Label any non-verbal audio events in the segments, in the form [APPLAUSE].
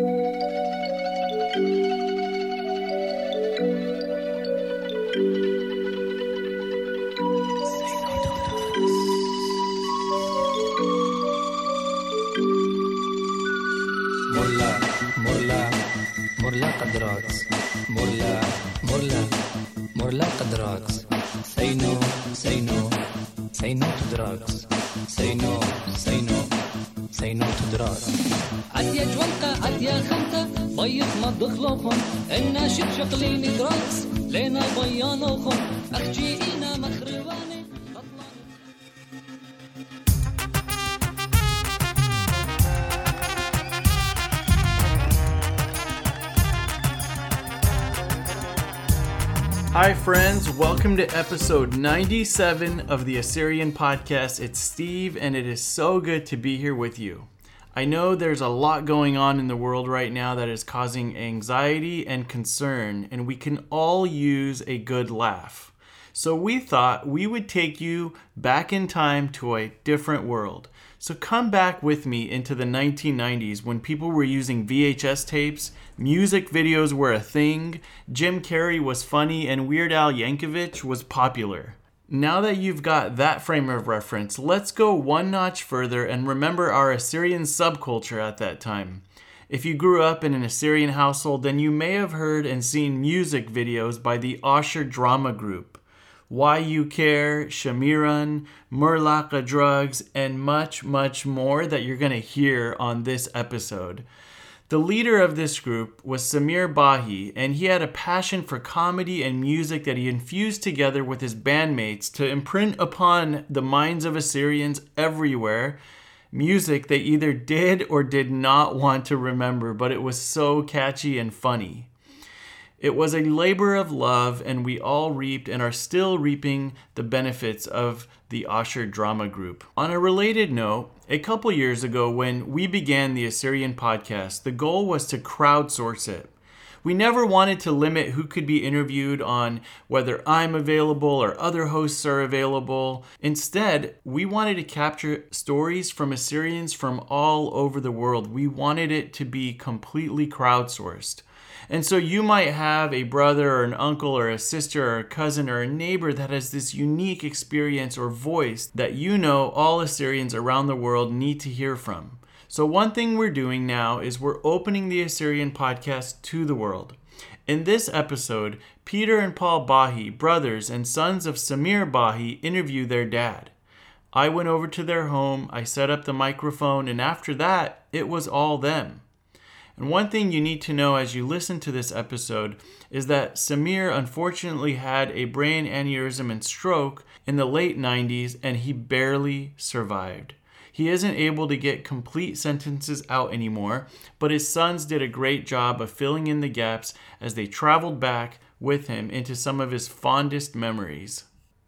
Morla, Welcome to episode 97 of the Assyrian Podcast. It's Steve, and it is so good to be here with you. I know there's a lot going on in the world right now that is causing anxiety and concern, and we can all use a good laugh. So, we thought we would take you back in time to a different world. So, come back with me into the 1990s when people were using VHS tapes, music videos were a thing, Jim Carrey was funny, and Weird Al Yankovic was popular. Now that you've got that frame of reference, let's go one notch further and remember our Assyrian subculture at that time. If you grew up in an Assyrian household, then you may have heard and seen music videos by the Ashur Drama Group. Why You Care, Shamiran, Murlaka Drugs, and much, much more that you're going to hear on this episode. The leader of this group was Samir Bahi, and he had a passion for comedy and music that he infused together with his bandmates to imprint upon the minds of Assyrians everywhere music they either did or did not want to remember, but it was so catchy and funny. It was a labor of love, and we all reaped and are still reaping the benefits of the Ashur Drama Group. On a related note, a couple years ago, when we began the Assyrian podcast, the goal was to crowdsource it. We never wanted to limit who could be interviewed on whether I'm available or other hosts are available. Instead, we wanted to capture stories from Assyrians from all over the world. We wanted it to be completely crowdsourced. And so you might have a brother or an uncle or a sister or a cousin or a neighbor that has this unique experience or voice that you know all Assyrians around the world need to hear from. So, one thing we're doing now is we're opening the Assyrian podcast to the world. In this episode, Peter and Paul Bahi, brothers and sons of Samir Bahi, interview their dad. I went over to their home, I set up the microphone, and after that, it was all them. And one thing you need to know as you listen to this episode is that Samir unfortunately had a brain aneurysm and stroke in the late 90s and he barely survived. He isn't able to get complete sentences out anymore, but his sons did a great job of filling in the gaps as they traveled back with him into some of his fondest memories.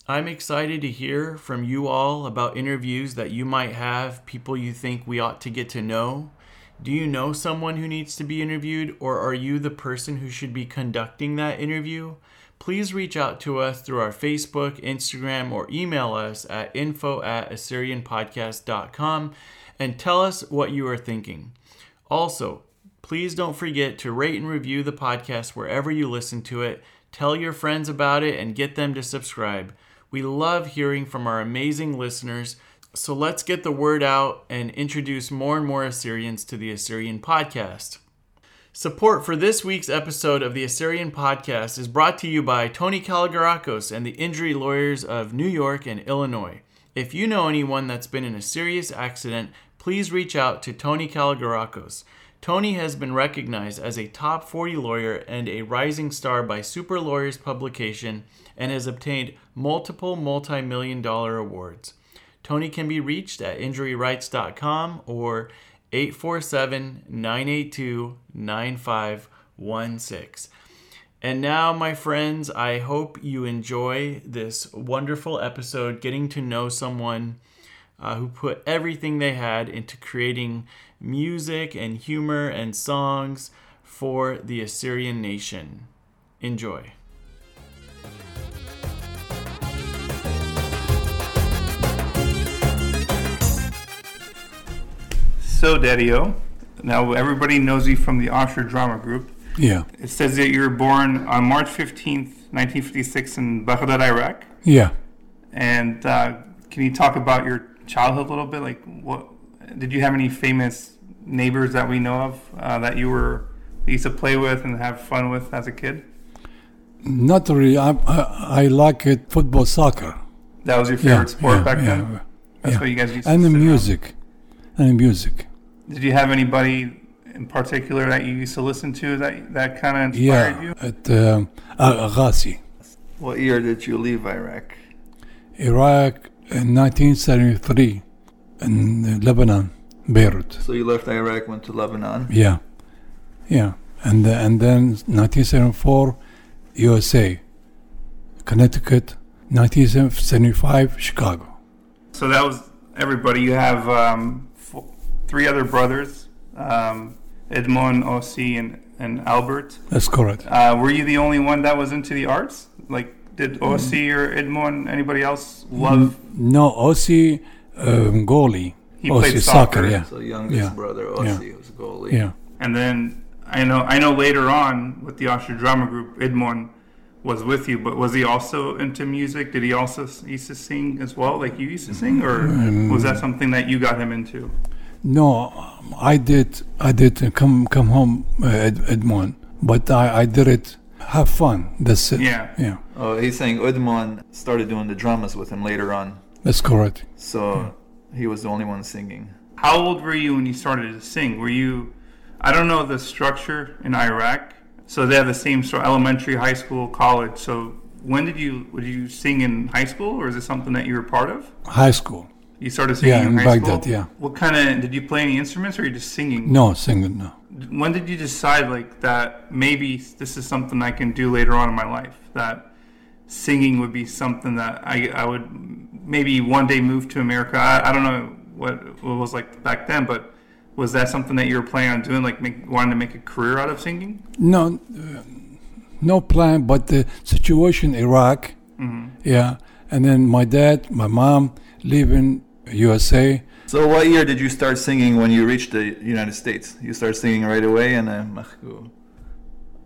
I'm excited to hear from you all about interviews that you might have, people you think we ought to get to know. Do you know someone who needs to be interviewed, or are you the person who should be conducting that interview? Please reach out to us through our Facebook, Instagram, or email us at info at AssyrianPodcast.com and tell us what you are thinking. Also, please don't forget to rate and review the podcast wherever you listen to it. Tell your friends about it and get them to subscribe. We love hearing from our amazing listeners. So let's get the word out and introduce more and more Assyrians to the Assyrian podcast. Support for this week's episode of the Assyrian podcast is brought to you by Tony Kalogerakos and the injury lawyers of New York and Illinois. If you know anyone that's been in a serious accident, please reach out to Tony Kalogerakos. Tony has been recognized as a top 40 lawyer and a rising star by Super Lawyers publication and has obtained multiple multi million dollar awards. Tony can be reached at injuryrights.com or 847 982 9516. And now, my friends, I hope you enjoy this wonderful episode getting to know someone uh, who put everything they had into creating music and humor and songs for the Assyrian nation. Enjoy. So, Daddy O, Now, everybody knows you from the Ashur Drama Group. Yeah, It says that you were born on March 15th, 1956, in Baghdad, Iraq. yeah. And uh, can you talk about your childhood a little bit? Like, what did you have any famous neighbors that we know of uh, that you were used to play with and have fun with as a kid? Not really. I, I, I like it football, soccer. That was your favorite yeah, sport yeah, back yeah, then. That's what you guys used to. And the music, and the music. Did you have anybody in particular that you used to listen to that that kind of inspired Yeah, you? at um, Ag- Agassi, What year did you leave Iraq? Iraq in 1973, in uh, Lebanon, Beirut. So you left Iraq, went to Lebanon. Yeah, yeah, and and then 1974, USA, Connecticut, 1975, Chicago. So that was everybody. You have um, f- three other brothers, um, Edmond, Ossi, and, and Albert. That's correct. Uh, were you the only one that was into the arts? Like, did Ossi or Edmond, anybody else love? No, Ossi um, goalie. He Ossi played soccer, yeah, So youngest Yeah. brother Yeah. Ossi was goalie. yeah. And then I know I know later on with the Osher Drama Group, Edmond was with you, but was he also into music? Did he also s- used to sing as well, like you used to sing, or was that something that you got him into? No, um, I did. I did uh, come come home, at, Ed, Edmond, but I, I did it have fun. That's it. Yeah. yeah, Oh, he's saying Udman started doing the dramas with him later on. that's correct. So he was the only one singing. How old were you when you started to sing? Were you, I don't know the structure in Iraq, so they have the same sort elementary, high school, college. So when did you, would you sing in high school or is it something that you were part of? High school. You started singing Yeah, in in high Baghdad, school? yeah. What kind of, did you play any instruments or you just singing? No singing. No. When did you decide like that maybe this is something I can do later on in my life? That singing would be something that I, I would maybe one day move to America. I, I don't know what, what it was like back then, but was that something that you were planning on doing, like make, wanting to make a career out of singing? No, uh, no plan. But the situation in Iraq. Yeah, and then my dad, my mom, in USA. So what year did you start singing when you reached the United States? You started singing right away in a Mahku-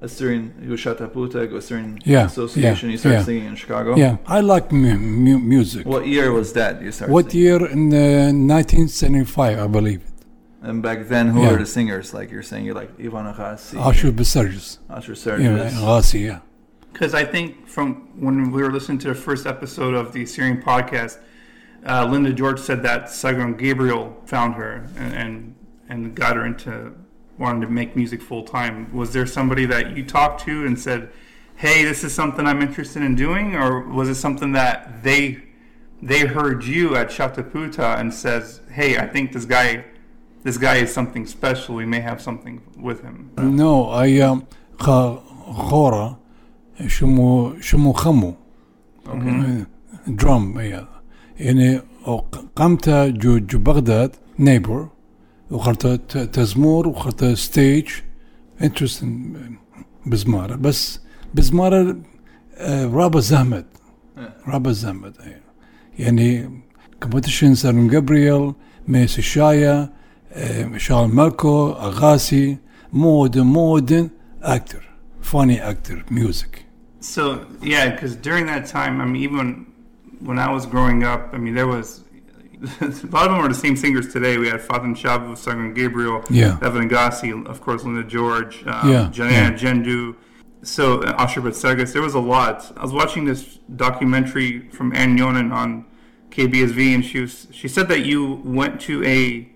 Assyrian Yushataputa Assyrian Yeah, Association. yeah, you started yeah. singing in Chicago. Yeah, I like mu- mu- music. What year was that you started? What singing? year? In uh, 1975, I believe. And back then, who Yeah. were the singers? Like you're saying, you're like Ivan Agassi, Ashur Bet Sargis. Asher Yeah, Sergis. Agassi, yeah. Because I think from when we were listening to the first episode of the Assyrian podcast, uh, Linda George said that Sargon Gabriel found her and, and, and got her into wanting to make music full time. Was there somebody that you talked to and said, "Hey, this is something I'm interested in doing," or was it something that they they heard you at Shataputa and says, "Hey, I think this guy." This guy is something special. We may have something with him. No, I um, okay. drum yeah يعني قمت جو جو بغداد نيبر وخرت تزمور وخرت ستيج انترستن بزمارة. بس بزمارة رابا زهمت رابا زهمت يعني كومبيتيشن سارون جابرييل ميسي شايا آه، شارل ماركو أغاسي مودن مودن أكتر funny actor music. So yeah, because during that time, I mean, even when I was growing up, I mean, there was [LAUGHS] a lot of them are the same singers today. We had Fatim Shabu, Sargon Gabriel, yeah. Evan Agassi, of course, Linda George, um, yeah. Yeah. Jendu. So, uh, Asher Betsegas, there was a lot. I was watching this documentary from Ann Yonan on KBSV, and she was, she said that you went to a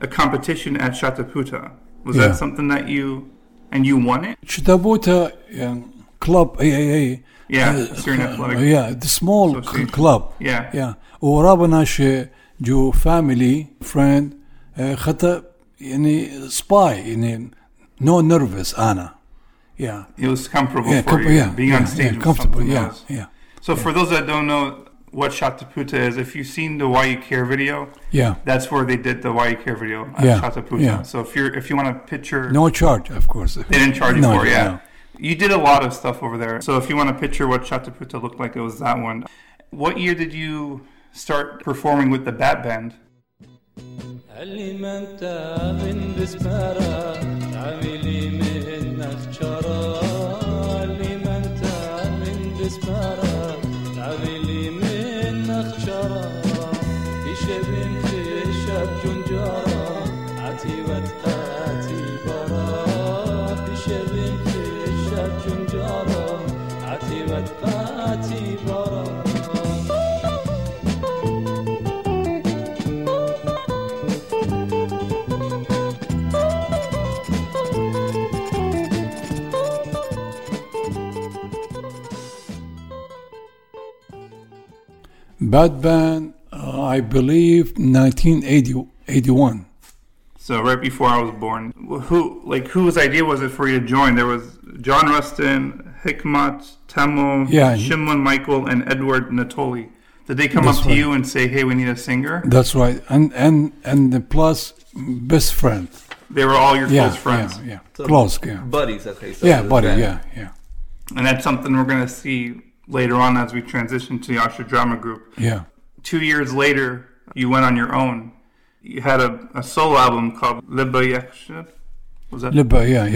a competition at Shataputa. Was yeah. that something that you and you won it? Shataputa um, Club AAA Yeah, Syrian Athletic. yeah the small Association. club Yeah. yeah ورابا ناش جو family friend آه، خطا يعني spy يعني no nervous انا yeah It was comfortable yeah, for com- you. yeah, Being on yeah, stage yeah, was comfortable something yeah else. yeah So for those that don't know what Shataputa is, if you've seen the Why You Care video, yeah that's where they did the Why You Care video at Yeah, Shataputa. yeah. So if you're if you want to picture, no charge of course they didn't charge you No, for it. Yeah, no. you did a lot of stuff over there. So if you want to picture what Shataputa looked like, it was that one. What year did you start performing with the Bat Band? Bad Band, uh, I believe 1981. So right before I was born, who like whose idea was it for you to join? There was John Rustin, Hikmat, Temo, Yeah. Shimon Michael, and Edward Natoli. Did they come That's up to right. you and say, "Hey, we need a singer"? That's right. And and and the plus best friend. They were all your Yeah, close friends, yeah, yeah. So- Close, yeah. Buddies, that's how you Yeah, buddy, the yeah, yeah, and that's something we're gonna see later on as we transitioned to the Ashur Drama Group. Yeah. Two years later, you went on your own. You had a, a solo album called Liba Yakhshir. Was that? Liba, yeah,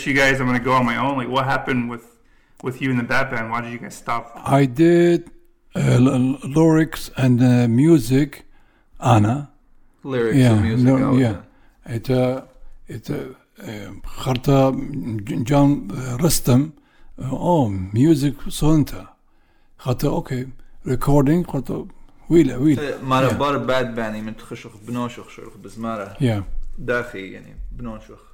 "Forget you guys, I'm gonna go on my own." Like, what happened with with you and the Bat Band? Why did you guys stop? I did uh, l- l- lyrics and uh, music. Anna. Lyrics Yeah, and music. no, oh, yeah. It uh, it uh, خرطة جان رستم oh music صنتا خرطة okay recording خرطة ويلا ويلا مرة Yeah. بار باد باني من تخشخ بنوشخ شرخ بزمارة yeah داخي يعني بنوشخ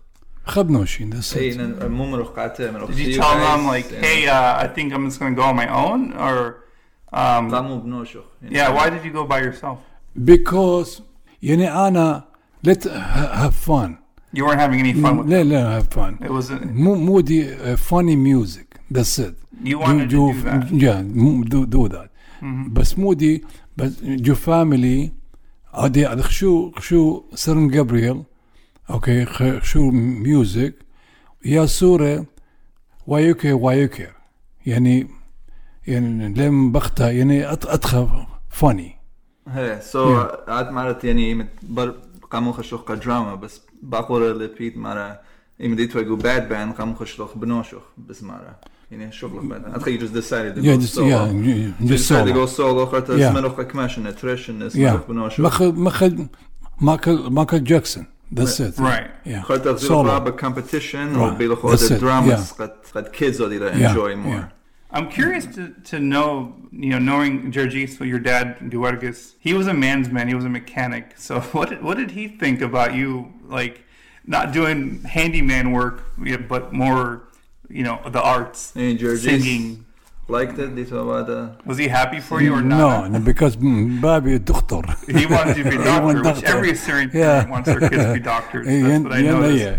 خبنوشين that's اي it ممرخ قاته من Did you tell them like, "Hey, uh, I think I'm just gonna go on my own," or um, قاموا بنوشخ يعني yeah? Why did you go by yourself? because يعني أنا let have fun You weren't having any fun with لا it. لا have fun It was مو مو دي uh, funny music that's it you wanted do, to do that. yeah مو- do, do that بس مو دي بس جو فاميلي عادي عاد شو شو سرن جابرييل أوكي شو ميوزك يا سورة وايوكي وايوكي يعني يعني لم بختها يعني أتخف فاني هي سو عاد مرات يعني بر قامو خشوخ كدراما بس باقور لبيت مرة إمديت ويقو باد باند قامو خشوخ بنوشوخ بس مرة يعني شغل بعد اتخيل جزء السالي دي yeah, just, yeah, just solo. سولو خاطر اسمه زمنوخ كماشن تريشن اسمه yeah. بنوشوخ مخ مخ مايكل مايكل جاكسون that's it. Right. Yeah. יכול להיות אפילו רע competition, right. או בלכות הדרמס, חד kids עוד enjoy more. I'm curious to, to know, you know, knowing Georgis, your dad, Duerges, he was a man's man, he was a mechanic. So [LAUGHS] what did, what did he think about you, like, not doing handyman work, but more, you know, the arts, and singing? liked it ديت هذا Was he happy for you or not? no no, because mm, بابي دكتور He wanted you to be a [LAUGHS] He doctor, want which doctor. every Syrian Yeah. parent wants their kids to be doctors. That's what I yeah, noticed. yeah.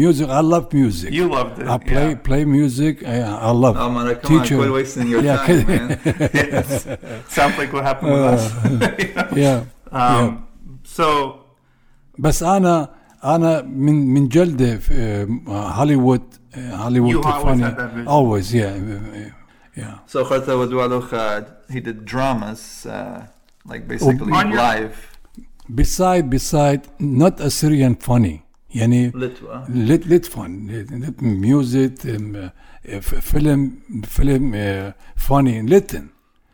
music I love music You loved it. I play yeah. play music I, I love Oh man, come on, Teacher. quit wasting your Yeah, time, kid- man. [LAUGHS] Yes. [LAUGHS] Sounds like what happened with us. yeah Um, So بس انا انا من من جلده في آه، هوليوود آه، هوليوود You always فاني had that vision. always yeah yeah So خرطة ودوالو خاد he did dramas uh, like basically On your- live beside beside not a Syrian funny يعني Litwa. lit lit fun lit music um, uh, f- film film uh, funny litten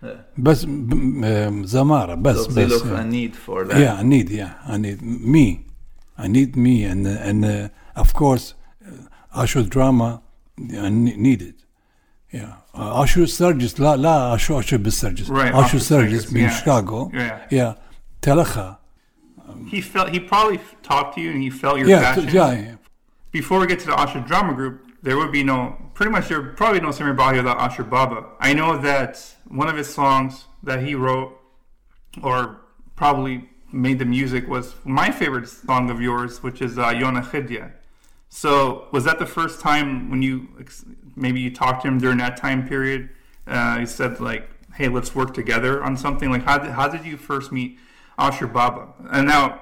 Yeah. بس ب- um, زمارة بس So they بس look yeah. a need for that. yeah I need yeah I need me I need me and and uh, of course uh, Ashur drama I ne- need it yeah, uh, Ashur Sergis, la la Ashur Ashur Sergis, right, Ashur Sergis In yeah. Chicago. Yeah, yeah, Telecha. Um, he felt he probably talked to you and he felt your yeah, passion. T- yeah, yeah. Before we get to the Ashur Drama Group, there would be no pretty much there probably no Samir Bahi without Ashur Baba. I know that one of his songs that he wrote or probably made the music was my favorite song of yours, which is uh, Yona Chidya. So was that the first time when you maybe you talked to him during that time period? Uh, he said like, "Hey, let's work together on something." Like, how did, how did you first meet Asher Baba? And now,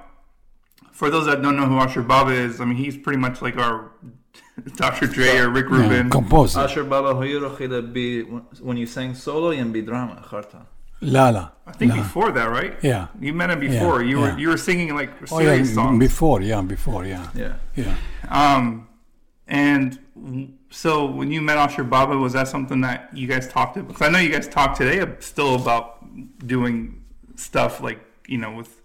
for those that don't know who Asher Baba is, I mean, he's pretty much like our [LAUGHS] Dr. Dre or Rick yeah. Rubin. composer Asher Baba Hoyuro Khida be when you sang solo and be drama Kharta. La La. I think la. before that, right? Yeah. You met him before. Yeah, you were yeah. you were singing like serious oh, yeah, songs. Before, yeah, before, yeah. Yeah. Yeah. Um, and so when you met Asher Baba, was that something that you guys talked about? Because I know you guys talk today still about doing stuff like you know with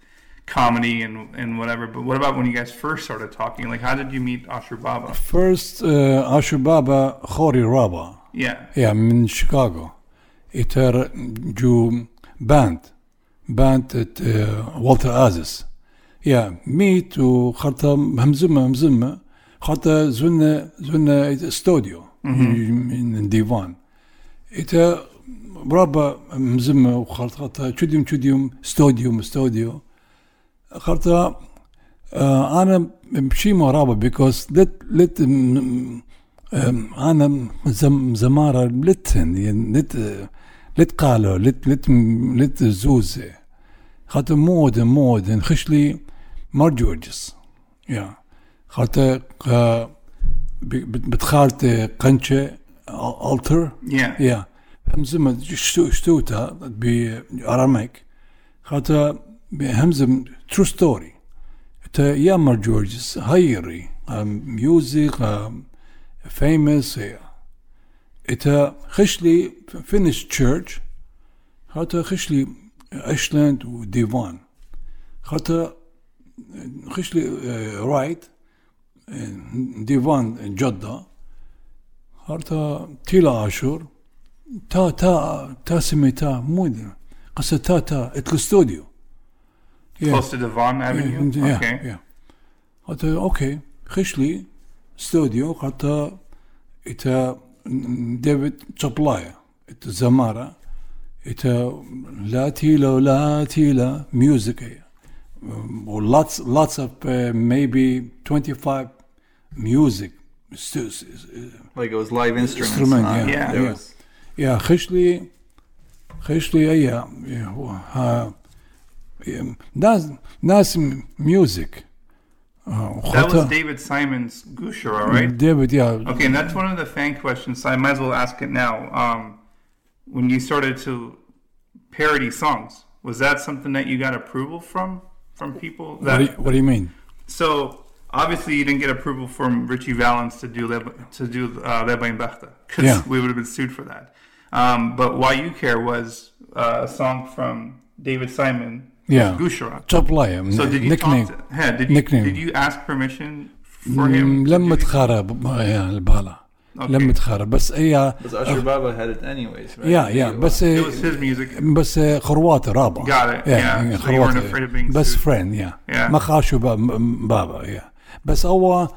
comedy and and whatever. But what about when you guys first started talking? Like, how did you meet Asher Baba? First, uh, Asher Baba, Khori Raba. Yeah. Yeah, I'm in Chicago. شيكاغو إتر جو باند باند ات والتر ازس يا ميت وخرطة مهمزمة مهمزمة خرطة زونا زونا استوديو من ديفان إتا رابا مزمة وخرطة تشديم تشديم استوديو استوديو خرطة آه أنا بشي مرابا بيكوز لت لت م- أم، انا زم زماره لتن يعني لت لت قالوا لتقالو لت لت لت زوزي. خاطر مود مود نخشلي جورجيس يا. خاطر آه، بتخالت قنشة ألتر. يا. يا. همزم شتو شتوتا بأراميك خاطر همزم ترو ستوري تا يا مرجوجس هيري ميوزيك فيمس إتا خشلي فينيش تشيرش خطا خشلي أشلاند وديفان خطا خشلي رايت ديفان جدة خطا تيلا عشر تا تا تا سمي تا مود قصة تا تا اتلستوديو Close to Devon Avenue? Yeah, okay. yeah. خطا أوكي خشلي ستوديو خطا إتا David Choplaya. Это Замара. Это Latila, Latila music. Or lots, lots of uh, maybe 25 music. Uh, like it was live instruments. Instrument, huh? yeah. Yeah, yeah. Was... yeah. Хешли, Хешли, yeah. yeah. Uh, that's, that's music. Uh, that was David Simon's Gushera, right? Mm, David, yeah. Okay, and that's one of the fan questions, so I might as well ask it now. Um, when you started to parody songs, was that something that you got approval from from people? That, what, do you, what do you mean? So obviously, you didn't get approval from Ritchie Valens to do Leb- to do uh, Leba because yeah. we would have been sued for that. Um, but why you care was uh, a song from David Simon Yeah. Gushara. تشابلايا So did you nickname talk to, yeah, did you Nickname. did you ask permission for him? Mm, لما تخرب يا البالا Okay. لما تخرب بس هي But Asher Baba had it anyways, right? يا يا He- بس It was his music. بس خروات رابع Got it, yeah. So you weren't afraid of being بس sued. فريند يا Yeah. ما خاشوا بابا يا بس هو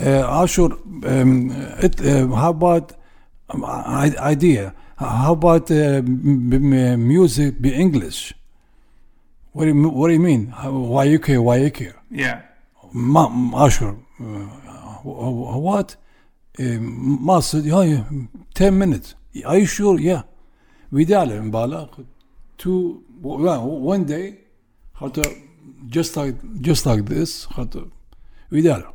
آه، عاشور um, it, uh, how about um, idea how about uh, m- m- music be English What do you, what do you mean? you care? Yeah. Ma, Ashur. Uh, what? Uh, Ma said, oh, yeah, 10 minutes. Are you sure? Yeah. Vidal in Bala. Two, one day, just like just like this, Vidal.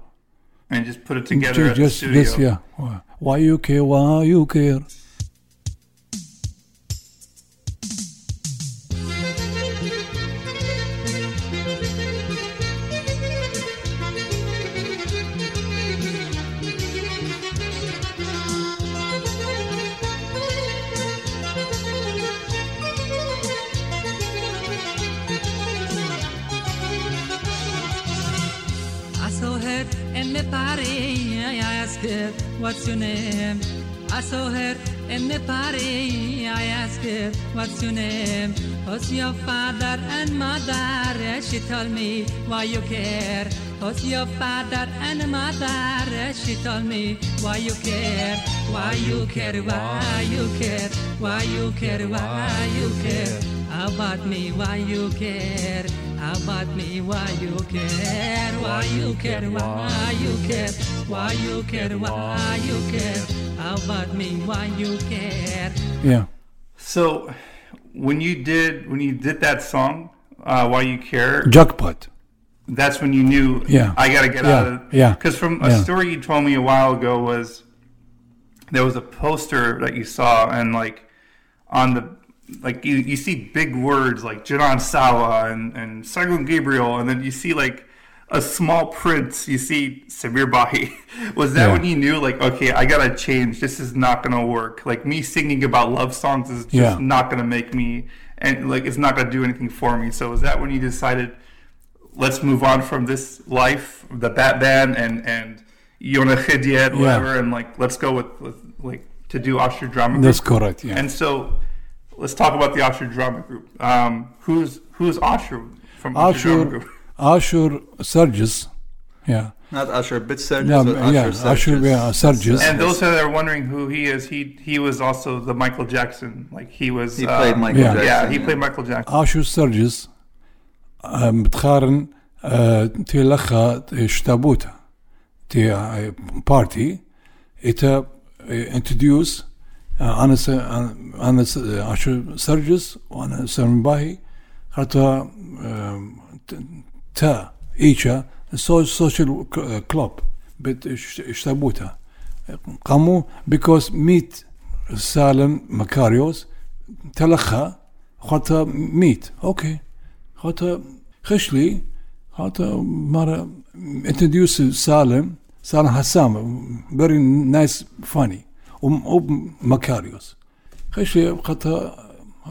And just put it together just, at the studio. This, yeah. Why you care? Why you care? Your father and mother? She told me, Why you care? Who's your father and mother? She told me, Why you care? Why you care? Why you care? Why you care? Why you care? About me, why you care? About me, why you care? Why you care? Why you care? Why you care? Why you care? About me, why you care? Yeah. So when you did when you did that song, uh, "Why You Care," Jackpot. that's when you knew. Yeah. I gotta get Yeah, out of. yeah, Because from a yeah. story you told me a while ago was there was a poster that you saw and like on the like you, you see big words like Janan Sawa and and Sargon Gabriel and then you see like a small print you see Samir Bahi [LAUGHS] was that Yeah. when you knew like okay I gotta change this is not gonna work like me singing about love songs is just Yeah. not gonna make me and like it's not gonna do anything for me so is that when you decided let's move on from this life the Batman and and Yona Khidyet whatever and like let's go with, with like to do Ashur drama group That's correct. Yeah. and so, let's talk about the Ashur drama group. Um, who's who's Ashur from Ashur drama group? [LAUGHS] Ashur Surges. Yeah. Not Usher, bit Sergis, Yeah, but yeah, Usher Usher, Sergis. yeah, Sergis. And those that are wondering who he is, he he was also the Michael Jackson. Like he was. He uh, played Michael Yeah. Jackson. Yeah, he played Michael Jackson. Ashur Surges آه، متقارن آه، تي لخا شتابوتا تي آه، بارتي إتا انتديوس أنا س- أنا س- عشر سرجس وأنا سرم باهي خاطر آه، ت- تا إيشا سو- سوشيال كلوب شتابوتا. قاموا بيكوز ميت سالم مكاريوس تلخى خاطر ميت أوكي خاطر خشلي خاطر مرة introduce سالم سالم حسام very nice funny. ومكاريوس خشلي خاطر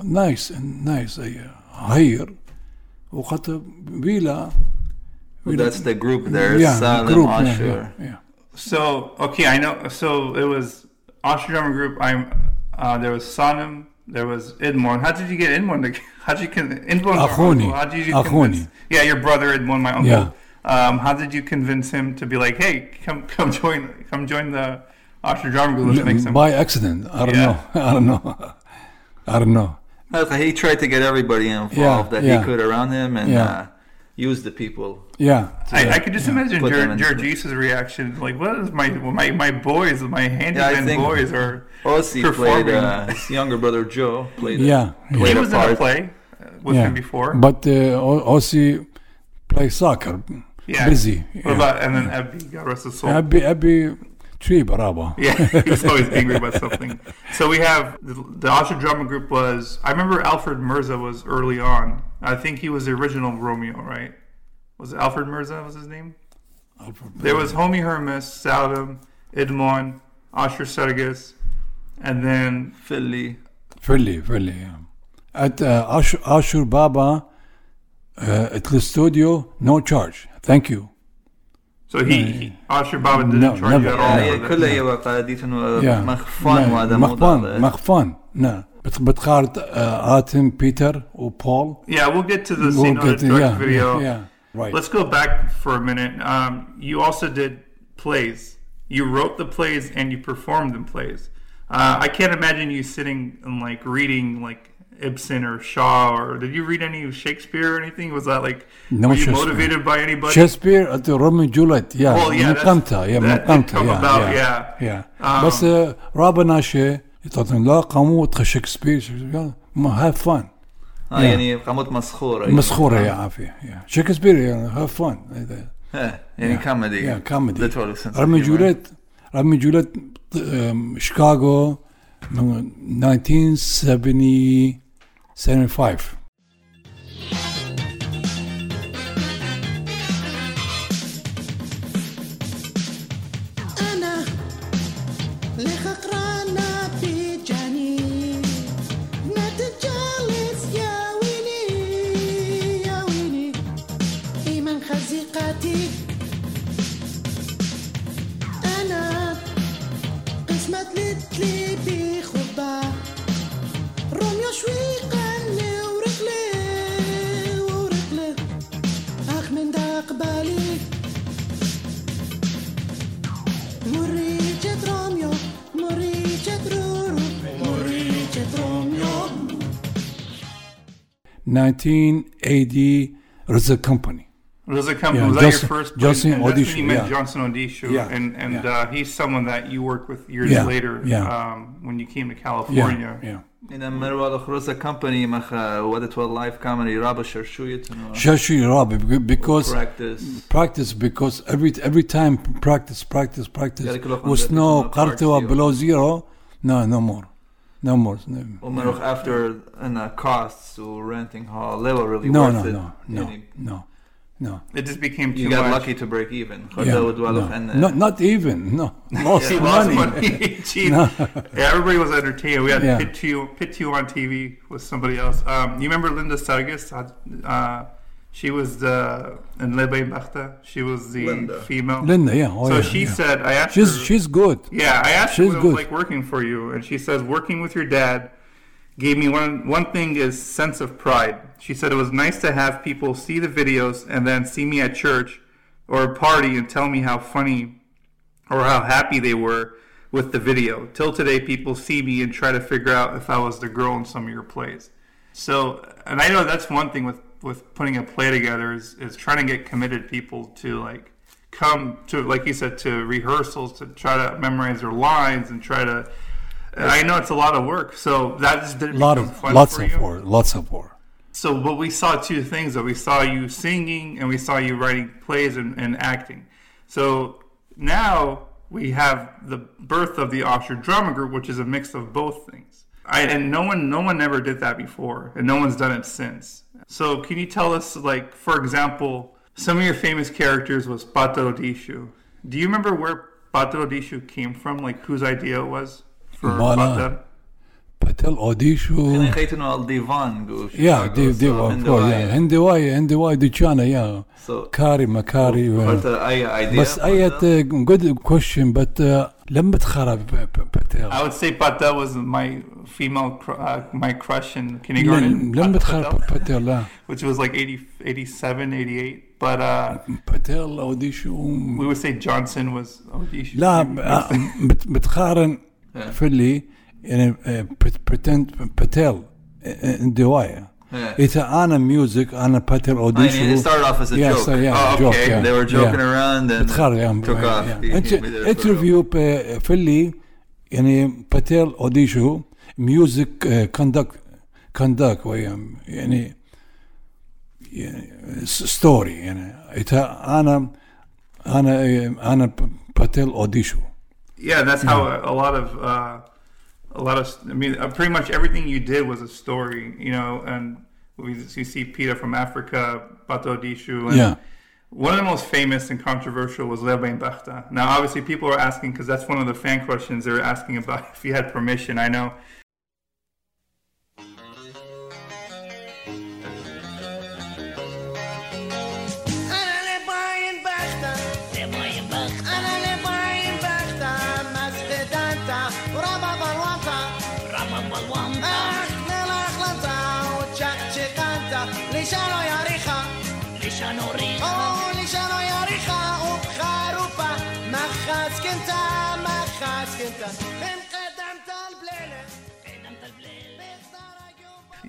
نايس نايس هير Well, that's the group there, yeah, Salem, group, Yeah, yeah, So okay, I know. So it was Ashur drama group. I'm. Uh, there was Sanem. There was Idmon. How did you get Edmond? How did you con- Edmond? Akhoni. How did you convince? Yeah, your brother Edmond, my uncle. Yeah. Um, how did you convince him to be like, hey, come [LAUGHS] come join come join the Ashur drama group? Let's make some. By accident. I don't yeah. know. [LAUGHS] I don't know. I don't know. He tried to get everybody involved Yeah, that yeah. he could around him and Yeah. uh, use the people. yeah I, I could just imagine Put them Ger- into- reaction. Like, what is my my my boys, my handyman think- boys are Ossie played performing. uh, his younger brother Joe. Played Yeah, A, played he a was in part. a play with yeah. him before. But uh, O- Ossie play soccer. yeah. Busy. What Yeah. about and then Abby, God rest his soul. Abby Abby tree baraba. Yeah, [LAUGHS] he was always [LAUGHS] angry about something. So we have the, the Ashur drama group was. I remember Alfred Mirza was early on. I think he was the original Romeo, right? Was it Alfred Mirza? Was his name? There was Homie Hermes, Saladin, Idmon, Ashur Sergis, and then Philly. Philly, Philly. Yeah. At uh, Ashur, Ashur Baba uh, at the studio, no charge. Thank you. so he, he Usher Baba didn't No, charge you never. at all. يعني for this. كلها هي قاعدين انه Yeah. مخفان وهذا مو مخفان ضابط. مخفان نعم بت- بتخارط uh, آتم بيتر وبول Yeah, we'll get to the We'll scene get- direct yeah, video. yeah, right. Let's go back for a minute. Um, you also did plays. You wrote the plays and you performed in plays. Uh, I can't imagine you sitting and like reading like Ibsen or Shaw or did you read any Shakespeare or anything? Was that like no were you motivated by anybody? Shakespeare at the Romeo and Juliet, yeah. Well, yeah, Makanta, yeah, Makanta, yeah, about, yeah, yeah. yeah. Um, بس رابع ناشي يطلعون لا قاموت شكسبير ما yeah. فان اه يعني قاموت مسخورة مسخورة يا عافية شكسبير يعني هاف فان يعني كوميدي يا كوميدي رامي جوليت رامي جوليت شيكاغو 1970 75. 1980 AD, Company. Raza Company, yeah, was Johnson, that your first? Johnson and, Odishu. you met yeah. Johnson Odishu, yeah. and, and yeah. Uh, he's someone that you worked with years yeah. later yeah. Um, when you came to California. Yeah. Yeah. Én merőadok rossz a company, mach uh, what it will live comedy rabba sharshuyit. Sharshuy rabba because practice practice because every every time practice practice practice was no qartua below zero no no more no more. No. Well, after and uh, costs so renting hall level really no, worth no, it. No, no, no, no, no. It just became too You got much. lucky to break even. Yeah, no. no, not even. No, [LAUGHS] lost yeah, money. Lost money. [LAUGHS] [LAUGHS] no. Yeah, everybody was under Tio. We had yeah. Pit you Pit Tio on TV with somebody else. Um, you remember Linda Sargis? Uh, uh she was the in Lebey Bachta. She was the Linda. female. Linda yeah oh, so yeah, she yeah. said, I asked she's her. she's good Yeah, I asked She's her what it was good. like working for you, and she says working with your dad gave me one one thing is sense of pride. She said it was nice to have people see the videos and then see me at church or a party and tell me how funny or how happy they were with the video. Till today, people see me and try to figure out if I was the girl in some of your plays. So, and I know that's one thing with with putting a play together is is trying to get committed people to like come to like you said to rehearsals to try to memorize their lines and try to. I know it's a lot of work, so that is a lot of lots of you. work lots of work So, but we saw two things. That we saw you singing and we saw you writing plays and, and acting. So now we have the birth of the Ashur Drama Group, which is a mix of both things. I, and no one, no one ever did that before, and no one's done it since. So, can you tell us, like, for example, some of your famous characters was Pato Odishu. Do you remember where Pato Odishu came from? Like, whose idea it was for Bala. Pater? Patel Odishu أنا خيتنا على الديفان قوش yeah دي دي of course yeah عندي واي عندي واي دكانة yeah So, كاري مكاري و- قلت أي idea بس اي good question but uh, لما تخرب باتيل I would say Patel was my female, cr- uh, my crush in kindergarten. لما Pat- تخرب Patel, باتيل لا [LAUGHS] which was like 80, 87, 88. But uh, باتيل اوديشو we would say Johnson was Odisha. لا آه، بت- بتقارن في اللي يعني بريتند باتيل عندي واي Yeah. اذا انا ميوزك انا باتيل I mean, it اوديشو started off as a Yeah, joke. so, yeah, Oh, joke, okay. yeah, They were joking yeah. around and بتخرب يعني took off. He- he انت made it for real. انترفيو في اللي يعني باتيل اوديشو ميوزك كوندكت كوندكت يعني يعني ستوري يعني اذا انا انا انا باتيل اوديشو Yeah, that's how a, a lot of uh, a lot of I mean, uh, pretty much everything you did was a story, you know. And we you see Peter from Africa, Pato Odishu, and Yeah. One of the most famous and controversial was Lebain Bachta. Now, obviously, people are asking because that's one of the fan questions they're asking about [LAUGHS] if you had permission. I know.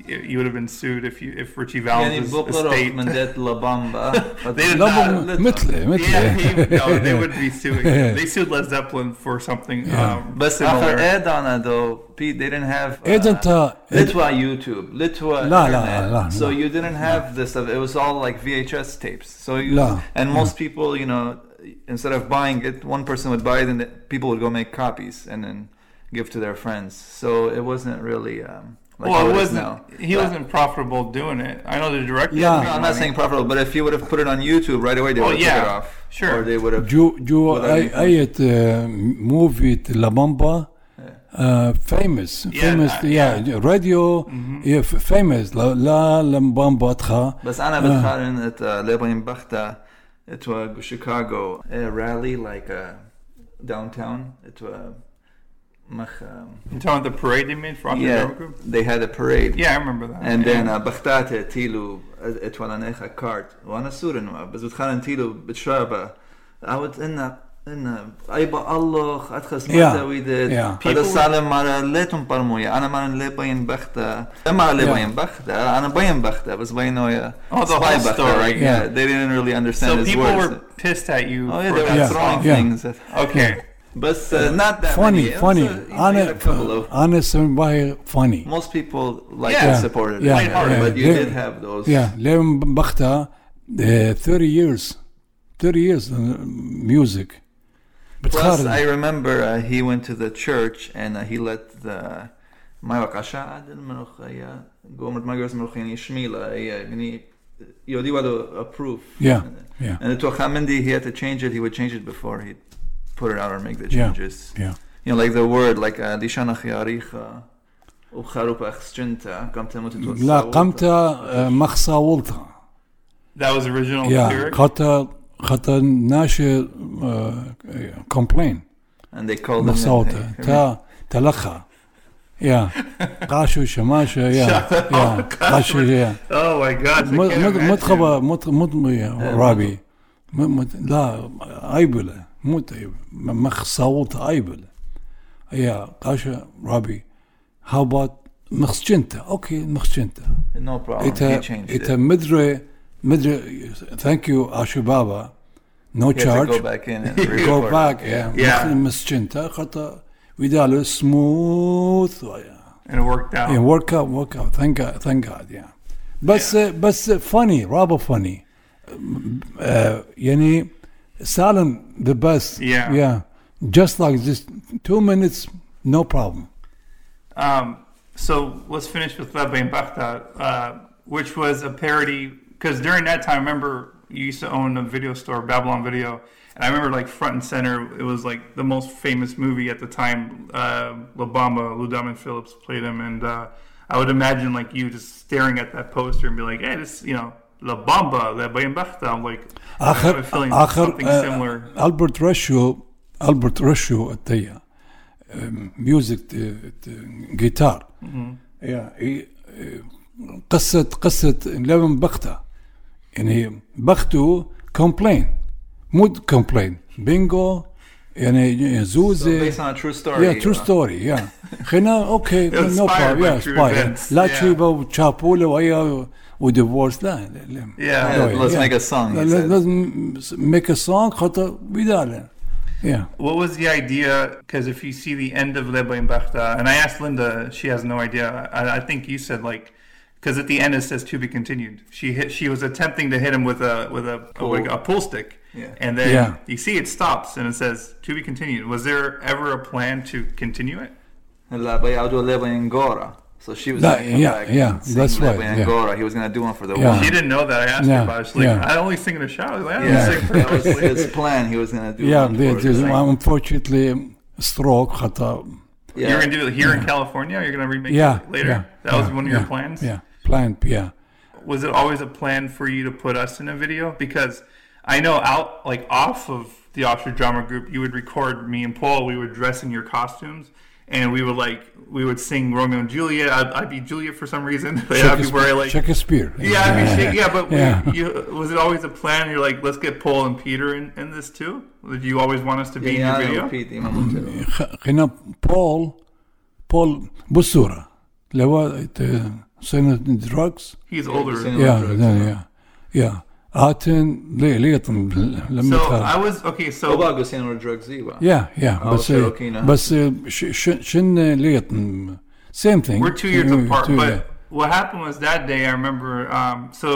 you would have been sued if you if Ritchie Valens' يعني estate. من ديت لابامبا. they did not. مثلي مثلي. Yeah, he, no, they would be [LAUGHS] suing. They sued Led Zeppelin for something yeah. um, بس similar. آخر though Pete they didn't have. Uh, إذا YouTube. Litwa YouTube Litwa. la la لا. So you didn't have this stuff. It was all like VHS tapes. So you, And most people, you know, instead of buying it, one person would buy it, and people would go make copies and then give to their friends. So it wasn't really. Um, like well, how it it is wasn't. now. He But- wasn't profitable doing it. I know the director. Yeah. made No, I'm not money. saying profitable, but if you would have put it on YouTube right away, they Oh, would have took yeah. it off. Sure. Or they would have. جو جو Without اي any اي موفي لابامبا فيمس فيمس uh, يا راديو فيمس لا لامبامبا تخا بس انا بتقارن it uh, لبين بختا it was Chicago a rally like uh, downtown it was mach, um, You talking about the parade they made for Osher yeah, Drama Group? they had a parade. Yeah, I remember that. And yeah. then uh, بختات تيلو اتولانيخا كارت وانا سورن بس بتخانن تيلو بتشربه عود ان ان ايبا الله ادخل Yeah. سمعت ويدت Yeah. هذا People- سالم مرة ليتم برمويا انا مرة لي بين بخته اما لي Yeah. بين بخته انا بين بخته بس بينويا Oh, the whole story. yeah. Yeah. they didn't really understand so his people words were pissed at you. oh yeah for they were that Yeah. throwing song. Yeah. things at, Okay. but uh, uh, not that funny, many. funny, uh, a, honest, of, honest by funny. Most people like yeah. and it, yeah, yeah, yeah. but you Le did have those. Yeah, Levin Bakhta, uh, thirty years, thirty years uh, music. But Plus, hard. I remember uh, he went to the church and uh, he let the Yeah, yeah. And the Tuachamendi, he had to change it. He would change it before he put it out or make the Yeah. changes yeah you know like the word like uh, لشان خياريخا وخروب أخسجنتا قمت موت لا قمت مخصا ولطة That was original يا lyric. خطا خطا ناشي كومبلين and they called him مخصوطة hey, تا تلخى يا قاشو شماشة يا يا قاشو يا Oh my gosh. I can't مت imagine. خبا مت مت رابي م- مت mutej, me xsawt ajbële. Ja, kashe, rabi, how about مخشنتا أوكي مخشنته نو بروبلم ايتا مدري مدري thank you اشو بابا نو تشارج جو باك ان جو باك yeah. مخشنته خطا ويدالو سموث and it worked out it worked out worked out thank god thank god yeah بس yeah. بس funny رابو funny uh, يعني Salem the best. Yeah. Yeah. Just like this, two minutes, no problem. Um, so let's finish with Lebe and Bachta, uh, which was a parody. Because during that time, I remember you used to own a video store, Babylon Video, and I remember like front and center. It was like the most famous movie at the time. Uh, La Bamba, Lou Diamond Phillips played him, and uh, I would imagine like you just staring at that poster and be like, "Hey, this, you know, La Bamba that Bayern Bechtel. I'm like, آخر I'm feeling آخر something similar. ألبرت رشيو ألبرت رشيو التيا ميوزك جيتار قصة قصة لبن بختة يعني بختو كومبلين مود كومبلين بينجو يعني زوزة يا ترو ستوري يا خلينا أوكي نو بروبلم يا لا تشيبا وتشابولا وهي with the words line. Yeah, yeah let's yeah. make a song. Let, us make a song, yeah. What was the idea? Because if you see the end of Lebo in Bachta, and I asked Linda, she has no idea. I, I think you said like, because at the end it says to be continued. She hit, she was attempting to hit him with a with a pull, a, a pull stick. Yeah. And then yeah. you see it stops and it says to be continued. Was there ever a plan to continue it? So she was that, yeah, back yeah, that's that right. Angora. Yeah. He was gonna do one for the yeah. He didn't know that. I asked yeah. him. I was like, yeah. I only sing in the shower. Like, I yeah. sing for his plan. He was gonna do. Yeah, one they, unfortunately, stroke. Hatta, yeah. You're gonna do it here yeah. in California. You're gonna remake yeah. it later. Yeah. That was one of your plans. Yeah, planned. Yeah. Was it always a plan for you to put us in a video? Because I know out like off of the Ashur drama group, you would record me and Paul. We would dress in your costumes and we would like we would sing Romeo and Juliet. I'd, I'd be Juliet for some reason. But [LAUGHS] I'd be wearing like Shakespeare. yeah, I'd be shake, yeah. But we- Yeah. you, was it always a plan? You're like, let's get Paul and Peter in, in this too. Did you always want us to be in your Yeah, video? Pete, إمام قلت له. خلينا بول بول بالصورة لو سنة دراجز He's older. seen يا drugs, يا يا آتن ليه ليه لما So uh, I was okay. So Oba Gusino drugs Ziva. يا يا Oh, بس Cherokee, no. بس ش- ش- شن ليتن same thing We're two years Yeah, apart, two, but yeah. what happened was that day. I remember. Um, so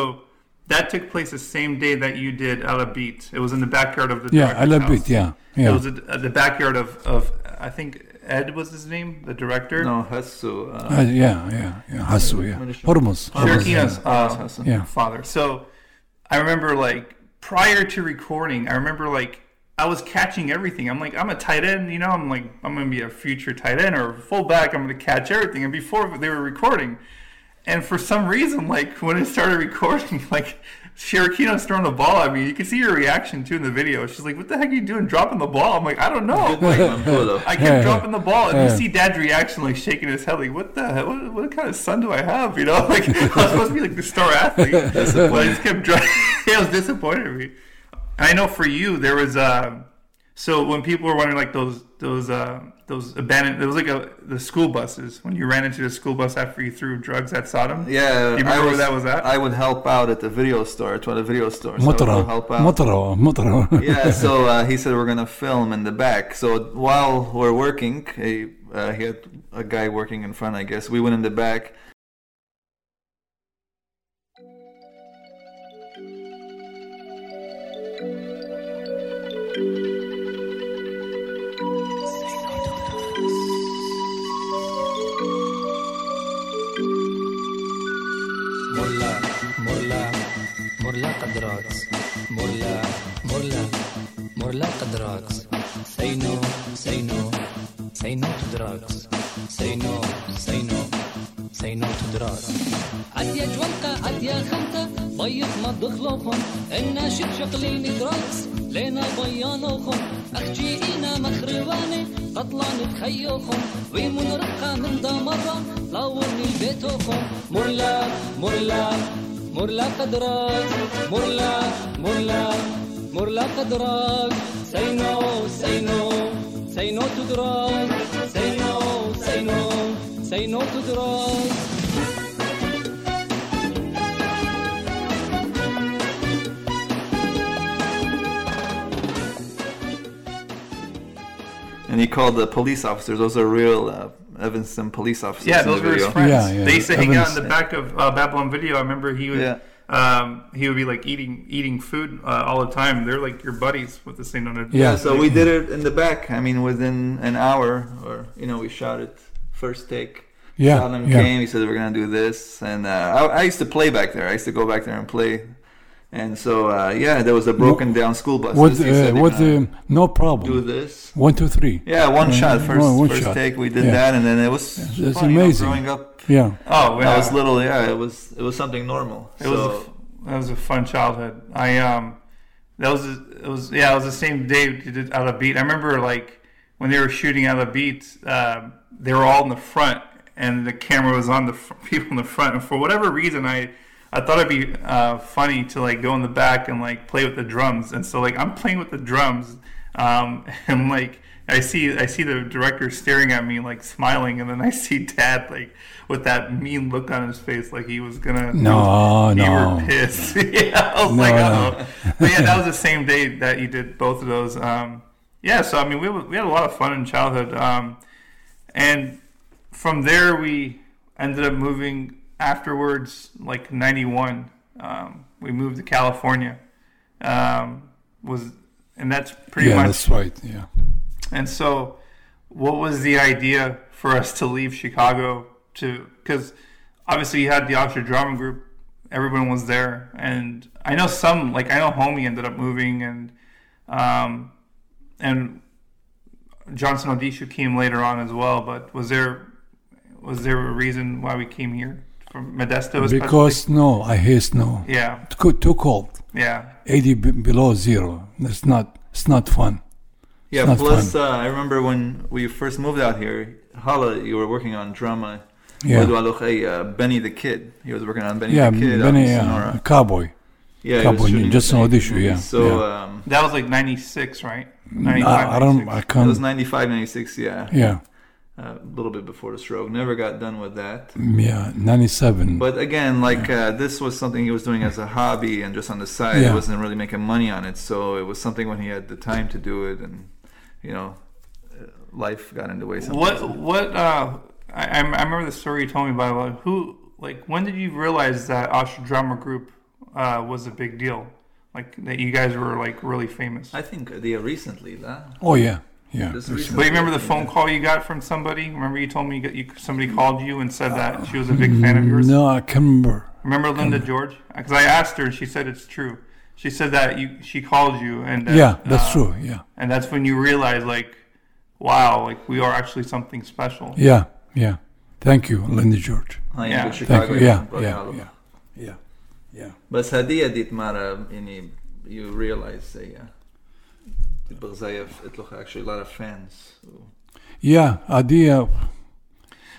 that took place the same day that you did Ella Beat. It was in the backyard of the yeah director's I love house. it yeah It yeah was at at the backyard of, of I think Ed was his name, the director. No, Hassu. Uh, Uh, yeah yeah yeah حسوا yeah هرمز Shirakina's uh, Hassan. Yeah. father. So I remember like prior to recording, I remember like I was catching everything. I'm like, I'm a tight end, you know. I'm like, I'm gonna be a future tight end or fullback. I'm gonna catch everything. And before they were recording, and for some reason, like when it started recording, [LAUGHS] like Shirakino's throwing the ball at me. You can see her reaction too in the video. She's like, "What the heck are you doing, dropping the ball?" I'm like, "I don't know." Like, I'm cool though. I kept [LAUGHS] dropping the ball, and you see Dad's reaction, like shaking his head, like, "What the hell? What, what kind of son do I have?" You know, [LAUGHS] like I was supposed to be like the star athlete, [LAUGHS] but I just kept dropping. yeah, I was disappointed me. I know for you, there was uh, so when people were wondering like those those uh, those abandoned. It was like a the school buses when you ran into the school bus after you threw drugs at Sodom. Yeah, Do you remember I was, where that was at? I would help out at the video store, at one of the video stores. Motoro, so Motoro, Motoro. [LAUGHS] yeah, so uh, he said we're gonna film in the back. So while we're working, he, uh, he had a guy working in front, I guess. We went in the back مرلا مرلا مرلا قدراكس سينو سينو سينو تدراكس سينو سينو سينو تدراكس عديا جوانتا عديا خانتا بيض مضخ إنا الناشد شقليني دراكس لينا بيانوخن أخجي اينا مخرواني قطلان بخيوخن ويمون رقا من دا مرة لاورني بيتوخن مرلا مرلا مرلا قدراك مرلا مرلا مرلا قدراك say no say no say no to drugs say no say no say no to drugs And he called the police officers. Those are real uh, Evanston police officers. Yeah, in the those were his friends. Yeah, yeah. They used to hang out in the back of uh, Babylon Video. I remember he would, Yeah. um, he would be like eating eating food uh, all the time. They're like your buddies with the same number. Yeah. Yeah, so we did it in the back. I mean, within an hour, or you know, we shot it first take. Yeah, Saddam yeah. came. He said we're gonna do this, and uh, I, I used to play back there. I used to go back there and play. And so, uh, yeah, there was a broken down school bus. With, He said uh, they're with gonna uh, no do this. One, two, three. Yeah, one Uh, shot, first, one- one first shot. take. We did Yeah. that, and then it was That's fun, you know, amazing. growing up, Yeah. Oh, when I was little, yeah, it was it was something normal. It was a that was a fun childhood. I um that was it was yeah it was the same day we did out of beat. I remember like when they were shooting out of beat, um, they were all in the front and the camera was on the fr- [LAUGHS] people in the front. And for whatever reason, I I thought it'd be uh, funny to like go in the back and like play with the drums. And so like I'm playing with the drums, um, [LAUGHS] and like. I see, I see the director staring at me, like smiling, and then I see Dad, like with that mean look on his face, like he was gonna. No, you no. were pissed. [LAUGHS] yeah, I was No, like, no. oh. But yeah, that was [LAUGHS] the same day that you did both of those. Um, yeah, so I mean, we we had a lot of fun in childhood, um, and from there we ended up moving afterwards, like '91. Um, we moved to California. Um, was and that's pretty yeah, much that's right. Yeah. and so, what was the idea for us to leave Chicago to? Because obviously you had the Ashur Drama Group, everyone was there, and I know some, like I know Homie ended up moving, and um, and Johnson Odisha came later on as well. But was there was there a reason why we came here Modesto? Because no, I hate snow. yeah, co- too cold. yeah, 80 b- below zero. It's not. It's not fun. yeah. not Plus, uh, I remember when we first moved out here, Hala, you were working on drama. Yeah. uh, Benny the Kid. He was working on Benny Yeah, the Kid. Benny, in uh, cowboy. Yeah, Cowboy Just an audition, yeah, So yeah. Um, that was like '96, right? 95, I don't. 96. I it was 95, 96, yeah. Yeah. Uh, a little bit before the stroke. Never got done with that. Yeah. 97. But again, like uh, this was something he was doing as a hobby and just on the side. He Yeah. wasn't really making money on it. So it was something when he had the time to do it, and you know, uh, life got in the way. Sometimes. What what uh I, I I remember the story you told me about like, who like when did you realize that Ashur Drama Group uh, was a big deal? Like that you guys were like really famous. I think uh, yeah, recently, lah. oh yeah. Yeah. but recently. You remember the phone call you got from somebody? Remember you told me you, got, you somebody called you and said that she was a big fan of yours? No, I can remember. Remember Linda remember. George? Because I asked her and she said it's true. She said that you, she called you and that, yeah, that's uh, true. Yeah, and that's when you realize like, wow, like we are actually something special. Yeah, yeah. Thank you, Linda George. I yeah, Thank you. Yeah, yeah, yeah, yeah, yeah. But Sadia did mara, you realize, yeah. It actually a lot of fans. So. Yeah, idea.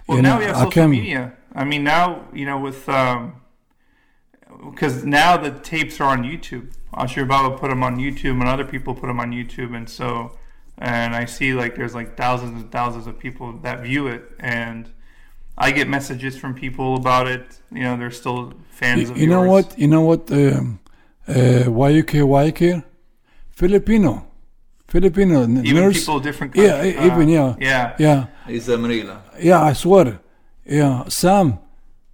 Well, now know, we have social media. I mean, now you know with because um, now the tapes are on YouTube. Ashur Baba put them on YouTube, and other people put them on YouTube, and so and I see like there's like thousands and thousands of people that view it, and I get messages from people about it. You know, they're still fans. You, you know what? You know what? Um, uh, you care? Filipino. Filipino. Even nurse. people different. Yeah, countries. e- even, yeah. yeah. Yeah. he's a Marila Yeah, I swear. Yeah, Sam.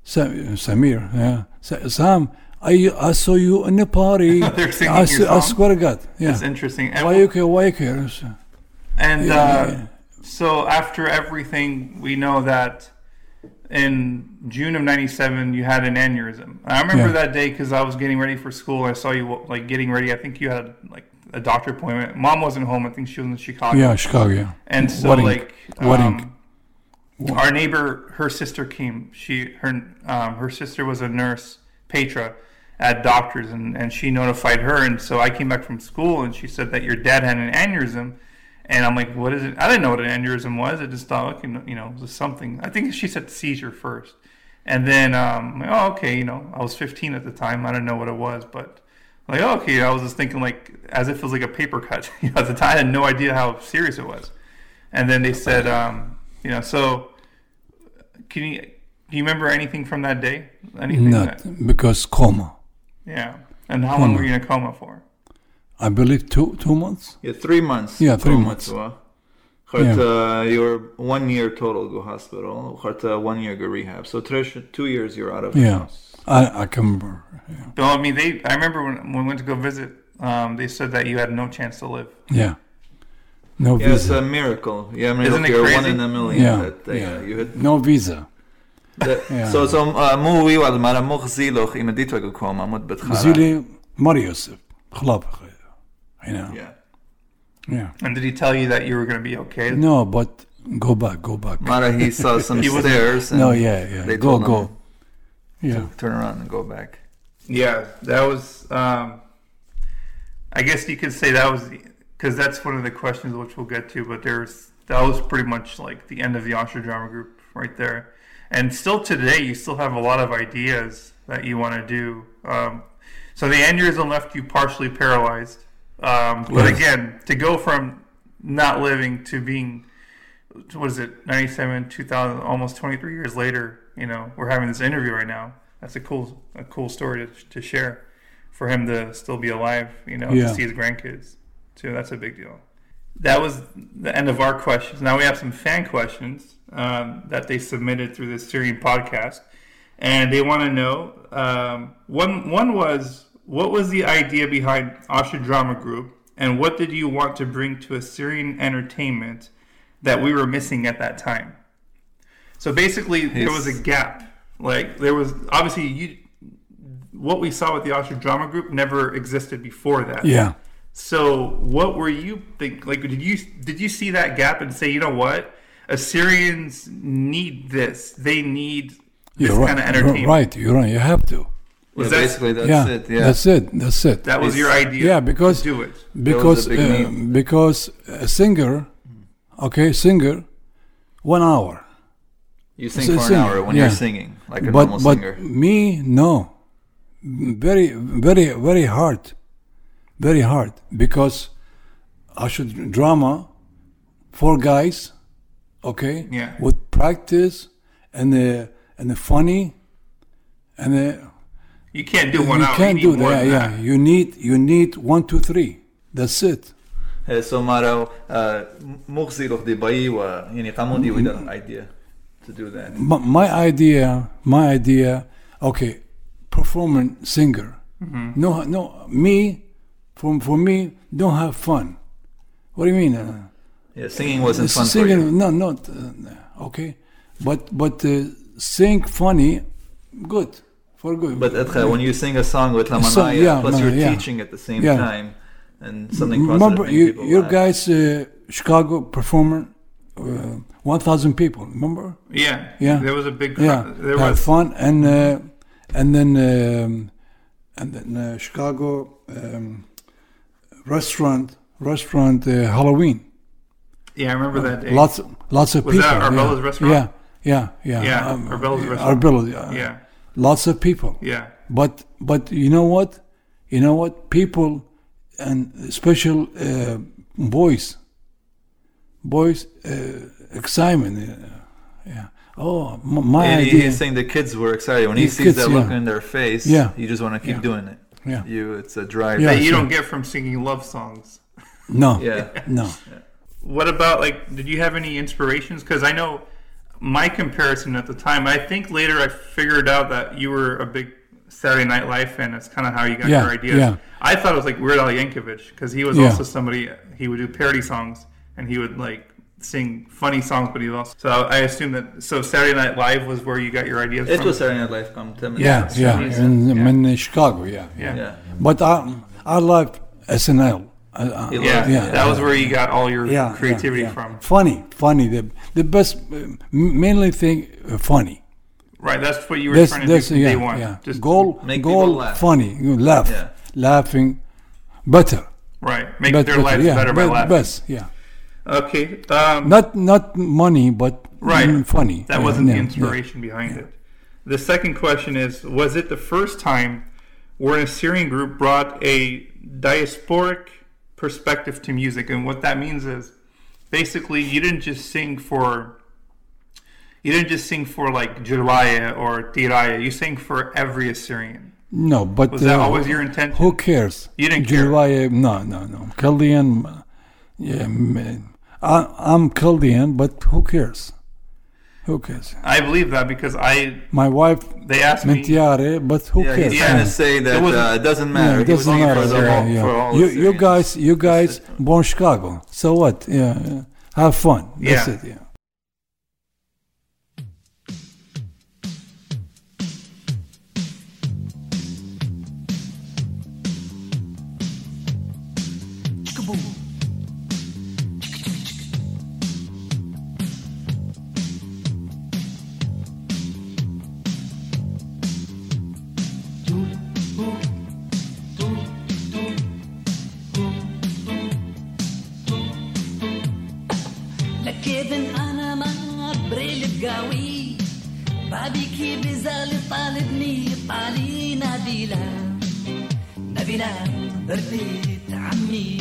Sam Samir. Yeah. Sam, I, I saw you in the party. [LAUGHS] They're singing I, your s- I song? swear to God. Yeah. It's interesting. And YUK, YUK. And Yeah, uh, yeah. so after everything, we know that in June of '97 you had an aneurysm. I remember Yeah. that day because I was getting ready for school. I saw you like getting ready. I think you had like a doctor appointment. Mom wasn't home. I think she was in Chicago. Yeah, Chicago. Yeah. And so Wedding. like Wedding. um, our neighbor, her sister came. She her um, her sister was a nurse, Petra, at doctors, and and she notified her. And so I came back from school, and she said that your dad had an aneurysm. And I'm like, what is it? I didn't know what an aneurysm was. I just thought, okay, you know, it was something. I think she said seizure first. And then, um, oh, okay, you know, I was 15 at the time. I didn't know what it was, but like, oh, okay, I was just thinking like as if it was like a paper cut. [LAUGHS] you know, at the time, I had no idea how serious it was. And then they said, um, you know, so can you do you remember anything from that day? Anything? Not that, because coma. Yeah, and how coma. long were you in a coma for? I believe two two months. Yeah, three months. Yeah, three months. months. Harta, yeah. Uh, you're one year total go hospital. Harta, uh, one year go rehab. So two years you're out of yeah. house. I I can remember. Yeah. Well, I mean, they. I remember when, when we went to go visit. Um, they said that you had no chance to live. yeah. No yeah it's visa. a miracle yeah I mean Isn't look, it you're crazy? one in a million yeah. that, uh, yeah. you hit No visa. the- [LAUGHS] Yeah. so so uh, مو ويوال مرة مو خزيلوخ إما ديتوا جو كوما مد بتخارع زيلي مار يوسف خلاف you know. yeah Yeah. And did he tell you that you were going to be okay? No, but go back, go back. Mara he saw [LAUGHS] some He wasn't- stairs and No, yeah, yeah. they Go, told go. him yeah. to turn around and go back Yeah, that was. Um, I guess you could say that was because that's one of the questions which we'll get to. But there's that was pretty much like the end of the Ashur drama group right there. And still today, you still have a lot of ideas that you want to do. Um, so the aneurysm left you partially paralyzed. Um, but Yes. again, to go from not living to being what is it 97 2000 almost 23 years later you know we're having this interview right now. That's a cool a cool story to, to share for him to still be alive you know Yeah. to see his grandkids too. That's a big deal. That was the end of our questions. Now we have some fan questions um, that they submitted through this Syrian podcast and they want to know um, one one was what was the idea behind Ashur Drama Group and what did you want to bring to Assyrian entertainment that we were missing at that time so basically there was a gap like there was obviously you what we saw with the Ashur Drama Group never existed before that Yeah. so what were you think like did you did you see that gap and say you know what Assyrians need this they need this You're right. kind of You're entertainment right. You're right. You have to. yeah, that- basically that's yeah. it yeah That's it. That's it. that was your idea Yeah, because- do it because uh, because a singer, okay, singer, one hour. you sing So for an sing, hour when yeah. you're singing like a but normal but singer me no, very very very hard, very hard because I should drama, four guys, okay, Yeah. with practice and the and the funny, and the you can't do one you hour can't you do need more that. than Yeah, that. you need you need one two three. That's it. Uh, so Mara uh, مو خزيلوخ دي باي و يعني قامودي with an idea to do that my, my idea, my idea, okay, performing singer. Mm-hmm. No, no, me, for, for me, don't have fun. What do you mean? Uh, yeah singing wasn't fun for singing, you no, not, uh, okay. But, but uh, sing funny, good, for good. But Edcha, when you sing a song with Lamanaya, yeah, plus no, you're yeah. teaching at the same Yeah. time, and something positive remember, you, your guys, uh, Chicago performer, uh, 1,000 people, remember? yeah Yeah. there was a big yeah, crowd. there have was fun and uh, and then um, and then uh, Chicago um, restaurant restaurant uh, Halloween. Yeah, I remember that day. Lots lots of Was people. that Arbella's yeah. restaurant? Yeah, yeah, yeah. Yeah, Um, Arbella's restaurant. Arbella, yeah. Yeah, Lots of people. yeah. But but you know what? You know what? People and special uh, boys, boys, uh, excitement. Yeah. Oh, m- my And idea. he's saying the kids were excited when he The sees kids, that yeah. look in their face. Yeah. you just want to keep Yeah. doing it. Yeah. You, it's a drive. Yeah. That you sure. don't get from singing love songs. no. [LAUGHS] Yeah. No. What about like? Did you have any inspirations? Because I know my comparison at the time. I think later I figured out that you were a big Saturday Night Live fan. That's kind of how you got Yeah, your ideas. yeah. I thought it was like Weird Al Yankovic because he was Yeah. also somebody. He would do parody songs and he would like sing funny songs, but he also. So I assume that. So Saturday Night Live was where you got your ideas. It from? was Saturday Night Live come 10 minutes. Yeah, yeah. In, Yeah. in Chicago, yeah, Yeah. Yeah. But I I loved SNL. I, I, Yeah, Yeah. that was where you got all your yeah, creativity yeah, yeah. from. Funny, funny. The the best, uh, mainly thing, uh, funny. Right, that's what you were That's trying to do that's from yeah, day one. yeah. Just goal, Make goal, people laugh. funny. You laugh, Yeah. laughing, better. right, make Bet- their better, lives yeah, better by be- laughing. Best, yeah. Okay, um, Not not money, but Right. funny. That wasn't yeah, the yeah. inspiration behind it. The second question is Was it the first time where an Assyrian group brought a diasporic perspective to music? And what that means is basically you didn't just sing for. You didn't just sing for like Jiraya or Tiraya. You sang for every Assyrian. No, but Was that uh, always your intention? Who cares? You didn't care? Jiraiya- No, no, no. Chaldean. uh, Yeah, man. I, I'm Chaldean, but who cares? Who cares? I believe that because I My wife they asked me. Mentiare, but who Yeah, cares? he's trying Yeah. to say that It wasn't- uh, it doesn't Yeah, matter. it doesn't matter. For, yeah, whole, yeah. for all you, you guys, you guys, born Chicago. So what? Yeah, yeah. have fun. That's Yeah. it. Yeah. لكن أنا ما بريل قوي. بابيكي بزال طالبني طالي نبيلة. نبيلة برديت عمي.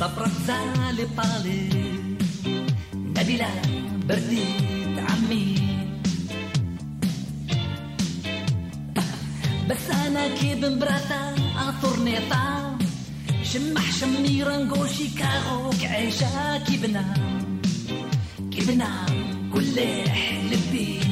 صبرك زال طالب نبيلة برديت عمي. بس أنا كيف مبراتا اطرنيطا شمح شميرة نقول شيكاغو كعيشة كي بنام كي كل حلبي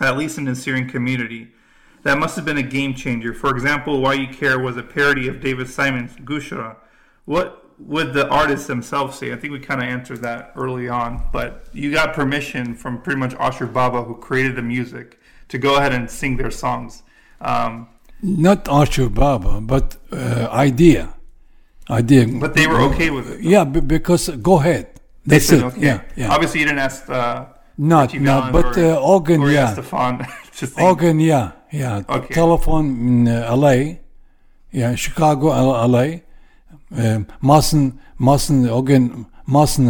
at least in the Syrian community. That must have been a game changer. For example, Why You Care was a parody of David Simon's Gushra. What would the artists themselves say? I think we kind of answered that early on, but you got permission from pretty much Ashur Baba, who created the music, to go ahead and sing their songs. Um, Not Archer Baba, but uh, idea, idea. but they were okay with it. Yeah, b- because go ahead. They That's said it. okay. Yeah, yeah. Obviously, you didn't ask uh, Not, not, but or, uh, organ, or yeah. Stefan. [LAUGHS] Organ, yeah, yeah. Okay. Telephone in uh, LA, yeah, Chicago, LA. Um, mustn't, mustn't,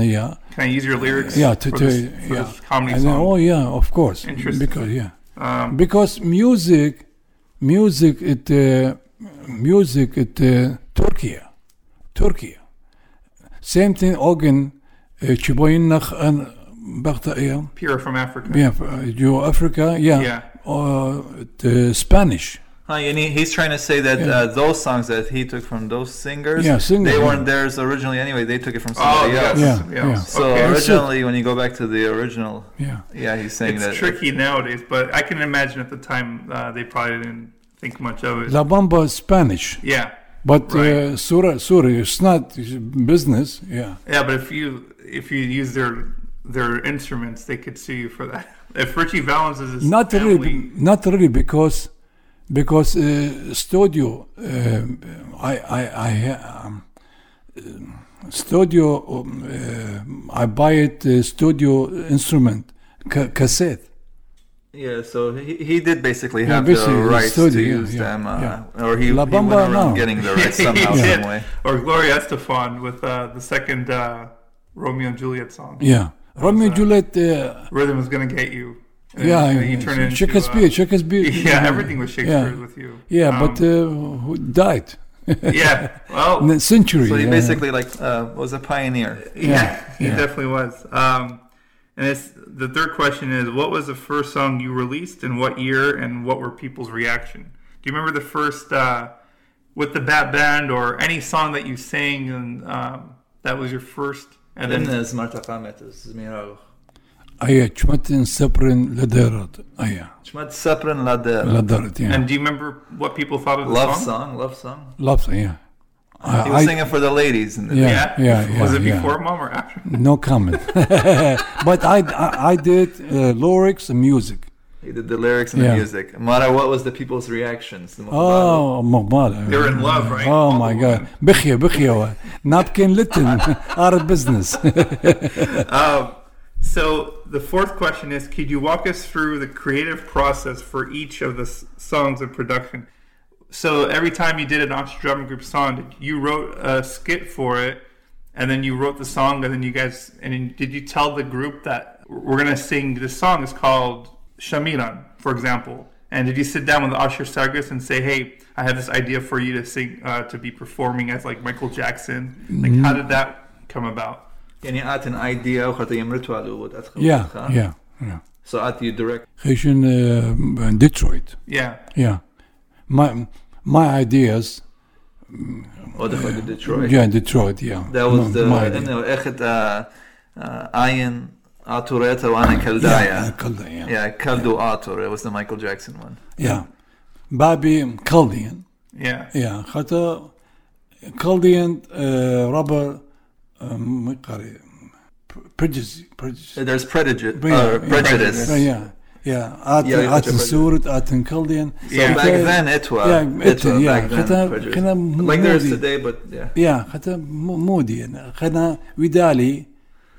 yeah. Can I use your lyrics? Yeah, to, to this, yeah. comedy And then, oh, yeah, of course. Interesting. Because, yeah. Um, because music, music, it, uh, music, it, uh, Turkey, Turkey. Same thing, again, uh, Chiboyinach and Baghdad, yeah. Pure from Africa. Yeah, uh, you Africa, yeah. Yeah. Uh, the Spanish. Huh, and he, he's trying to say that Yeah. uh, those songs that he took from those singers, Yeah, singers, they yeah. weren't theirs originally anyway. They took it from Oh, somebody yes. else. Yeah, yes. yeah. So okay. originally, when you go back to the original, Yeah. yeah, he's saying that. it's that tricky nowadays, but I can imagine at the time uh, they probably didn't think much of it. La Bamba is Spanish, yeah, but Right. uh, Surah, Surah, it's not business. Yeah. yeah, but if you if you use their their instruments, they could sue you for that. [LAUGHS] If Ritchie Valens is his Not family, really, not really, because because uh, studio, um I I I ha- um, uh, studio. Um, uh, I buy it uh, studio instrument ca- cassette. yeah. So he, he did basically Yeah, have basically, the the rights studio, to use yeah, them, uh, yeah. or he, La he went around no. getting the [LAUGHS] rights somehow, did. some way. or Gloria Estefan with uh, the second uh, Romeo and Juliet song. Yeah, Romeo and Juliet. Uh, Rhythm is gonna get you. And yeah, then you turn into, Shakespeare, uh, Shakespeare. [LAUGHS] yeah, everything was Shakespeare Yeah. with you. Yeah, Um, but uh, who died? [LAUGHS] yeah, well, In the century. So he yeah. basically like uh, was a pioneer. Yeah, he yeah. definitely was. Um, and it's the third question is, what was the first song you released, and what year, and what were people's reaction? Do you remember the first uh, with the Bat Band, or any song that you sang, and um, that was your first? And then there's zmarta qamet zmiraw. Aja, ċmatin seprin l-derat. Aja. ċmat seprin l-derat. L-derat, yeah. And do you remember what people thought of the love song? Love song, love song. yeah. He was I, singing for the ladies. In the, yeah, yeah, yeah. Was it yeah. before mom or after? No comment. [LAUGHS] but I, I, I did uh, lyrics and music. He did the lyrics and yeah. the music. Mara, what was the people's reactions? Oh, Mara. Uh, They're in love, right? Oh, my God. Bichya, bichya. Napkin litten. [LAUGHS] Out of business. [LAUGHS] um, so the fourth question is, could you walk us through the creative process for each of the s- songs in production? So every time you did an Ashur Drama Group song, you wrote a skit for it, and then you wrote the song, and then you guys, and did you tell the group that we're gonna sing this song? It's called Shamiran, for example? And did you sit down with Ashur Sargis and say, "Hey, I have this idea for you to sing, uh, to be performing as like Michael Jackson"? Like, how did that come about? يعني أعطي an idea yeah yeah yeah so at you direct Haitian in Detroit yeah yeah my my ideas oh, ودخل uh, Detroit yeah Detroit yeah that was no, the my idea. I know أخذ uh, uh, Ian عين آتوريتا وأنا yeah, كلدايا. Kalda, yeah. Yeah, Kaldu Atur. It was the Michael Jackson one. yeah Bobby Kaldian Yeah. Yeah, حتى Chaldean uh, rubber um, ما يقاري prejudice prejudice There's prejudice. Yeah, Uh, yeah. prejudice. yeah yeah آتن Yeah, آتن prejudice. سورت آتن Chaldean So Yeah. back then it was. Yeah, it was yeah. back then. خدها- prejudice. خدها Like there is moody. today, but yeah. yeah حتى مودي يعني خدنا ودالي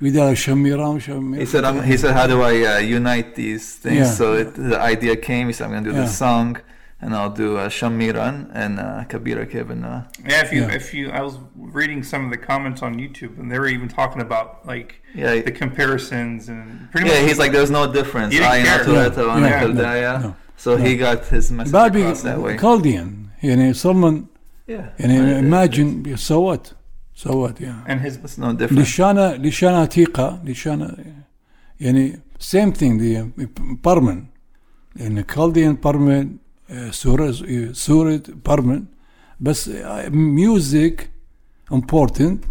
Shamiram He said, I'm, he said, how do I uh, unite these things? Yeah. So it, the idea came. He said, I'm going to do yeah. the song, and I'll do uh, Shamiran and uh, Kabira Kevin. Uh, yeah, if you yeah. if you, I was reading some of the comments on YouTube, and they were even talking about like yeah, the comparisons and pretty yeah, much. Yeah, he's like, there's no difference. He didn't care. No, no, no, so he got his message Babi, across that way. Chaldean, you know, someone. Yeah. And imagine, so what? So what? Yeah. And his was no different. Lishana, Lishana Atiqa, Lishana, yani same thing. The uh, Parman, in the Chaldean Parman, uh, Surah, Parman, but uh, music important.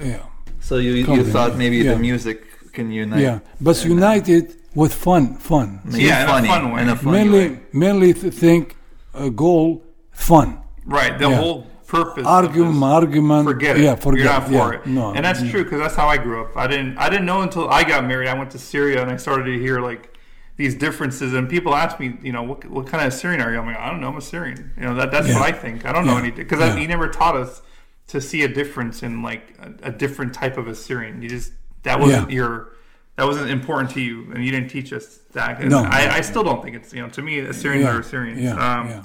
Yeah. So you you thought maybe yeah. the music can unite. Yeah, but uh, united with fun, fun. So yeah, funny, fun way. In a mainly, way. mainly think uh, goal fun. Right. The yeah. whole purpose argument argument. Forget it. Yeah forget you're not for yeah, it. No and that's true because that's how I grew up. I didn't I didn't know until I got married I went to Syria and I started to hear like these differences. And people ask me you know what, what kind of Syrian are you? I'm like I don't know I'm a Syrian. You know that that's Yeah. what I think. I don't know Yeah. anything because Yeah. he never taught us to see a difference in like a, a different type of Assyrian you just that wasn't your that wasn't important to you, and you didn't teach us that. And No. I, I still don't think it's you know to me Assyrians are Assyrians. Um, yeah.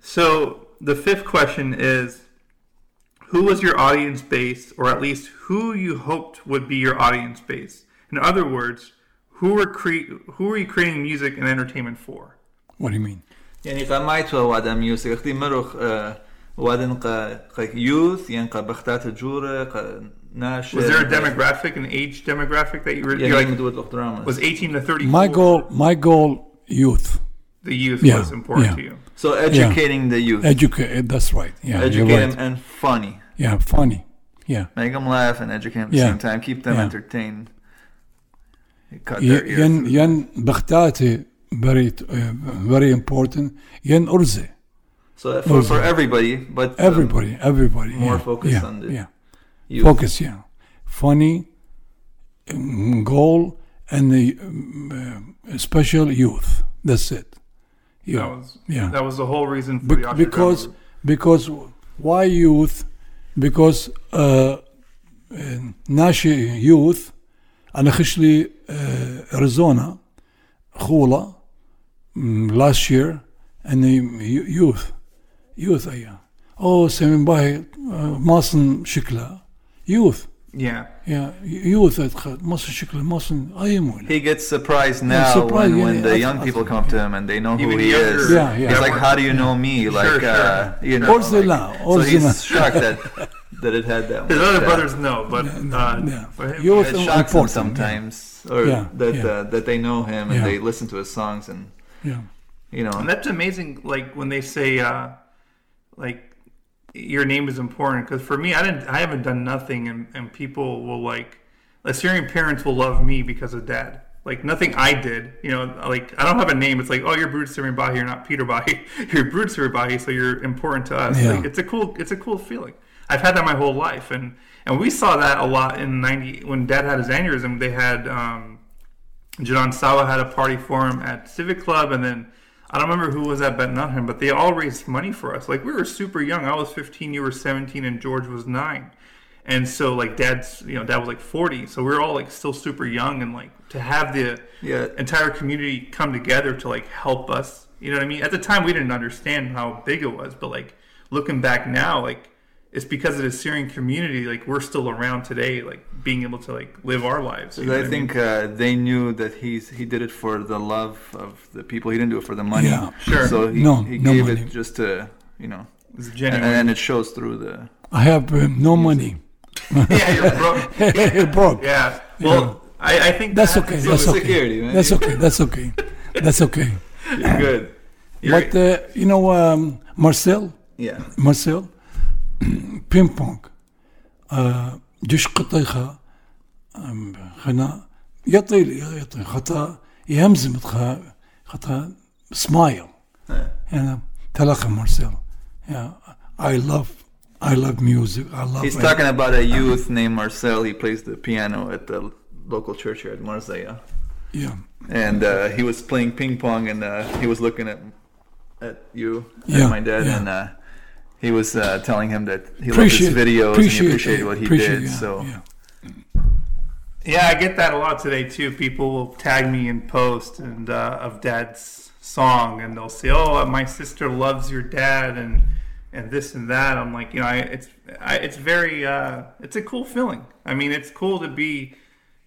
So the fifth question is, who was your audience base, or at least who you hoped would be your audience base? In other words, who were cre- who were you creating music and entertainment for? What do you mean? يعني قمايت وادا ميوزك اختي مروخ وادن قا قا يوث ين قا بختات الجورة قا ناش Was there a demographic, an age demographic that you were يعني you're like مدود لوخ دراما was 18 to 34? My goal, my goal, youth, the youth Yeah, was important yeah. to you. So educating the youth educate. That's right. Yeah, you're educate right. them and funny Yeah, funny. Yeah. make them laugh and educate them at the Yeah. same time keep them Yeah. entertained cut their ears ين ين بختاتي very uh, very important. ين أرزة. so for, for everybody but um, Everybody, everybody. more yeah, focused yeah, on the yeah. youth. Focus, yeah. Funny um, goal and the um, uh, special youth. That's it. That Yeah, was yeah. that was the whole reason for Be- the Osher because Drama. because why youth? Because uh, uh, ناشئ youth أنا خش لي uh, Arizona خولة mm, last year and the youth youth أيا أو سمين باهي ماصن شكله youth Yeah. Yeah. Youth that mustn't shikla mustn't ayimul. He gets surprised now when, when yeah, the young people come I, to him and they know who he younger. is. Yeah, yeah. He's like, how do you know me? Like, sure. Uh, you know. Or like, or so he's shocked that that it had that. His other that. brothers know, but yeah, uh, yeah. For him, it shocks sometimes, yeah. or yeah, that uh, that they know him and they listen to his songs and yeah, you know. And that's amazing. Like when they say, uh, like your name is important. Because for me, I didn't, I haven't done nothing, and, and people will like, Assyrian parents will love me because of dad. Like nothing I did, you know. Like I don't have a name. It's like, oh, you're Brood Syrian Bahi. You're not Peter Bahi. [LAUGHS] You're Brood Syrian Bahi, so you're important to us. Yeah. Like, it's a cool, it's a cool feeling. I've had that my whole life, and and we saw that a lot in '90 when Dad had his aneurysm. They had um, Jadon Sawa had a party for him at Civic Club, and then I don't remember who was at Bet Nottingham, but they all raised money for us. Like we were super young. I was 15, you were 17, and George was nine. And so like dad's, you know, dad was like 40, so we were all like still super young, and like to have the Yeah. entire community come together to like help us. You know what I mean? At the time, we didn't understand how big it was, but like looking back now, like it's because of the Syrian community. Like we're still around today, like being able to like live our lives. you know I what think mean? uh, they knew that he's he did it for the love of the people. He didn't do it for the money. Yeah. Sure. So he, No, he no gave money. it just to you know, it's and, genuine. and it shows through the. I have uh, no money [LAUGHS] yeah, you're broke. [LAUGHS] you're broke Yeah. Well, I, I think That's that okay. happens That's okay. security, man. That's okay. That's okay. That's okay. You're good. You're- But uh, you know, um, Marcel, Yeah. Marcel, [CLEARS THROAT] ping pong. Uh, جيش قطيخة um, خنا يطيل يطيل خطا يهمزم خا خطا سمايل أنا تلاقي مارسيل yeah I love I love music I love He's talking about a youth named Marcel. He plays the piano at the local church here at Marseille. yeah And uh, he was playing ping pong, and uh, he was looking at at you, Yeah, at my dad, yeah. and uh, he was uh, telling him that he appreciate loved his videos and he appreciated what he appreciate, did. yeah, so yeah. Yeah, I get that a lot today too. People will tag me in post and uh, of Dad's song, and they'll say, "Oh, my sister loves your dad," and and this and that. I'm like, you know, I, it's I, it's very uh, it's a cool feeling. I mean, it's cool to be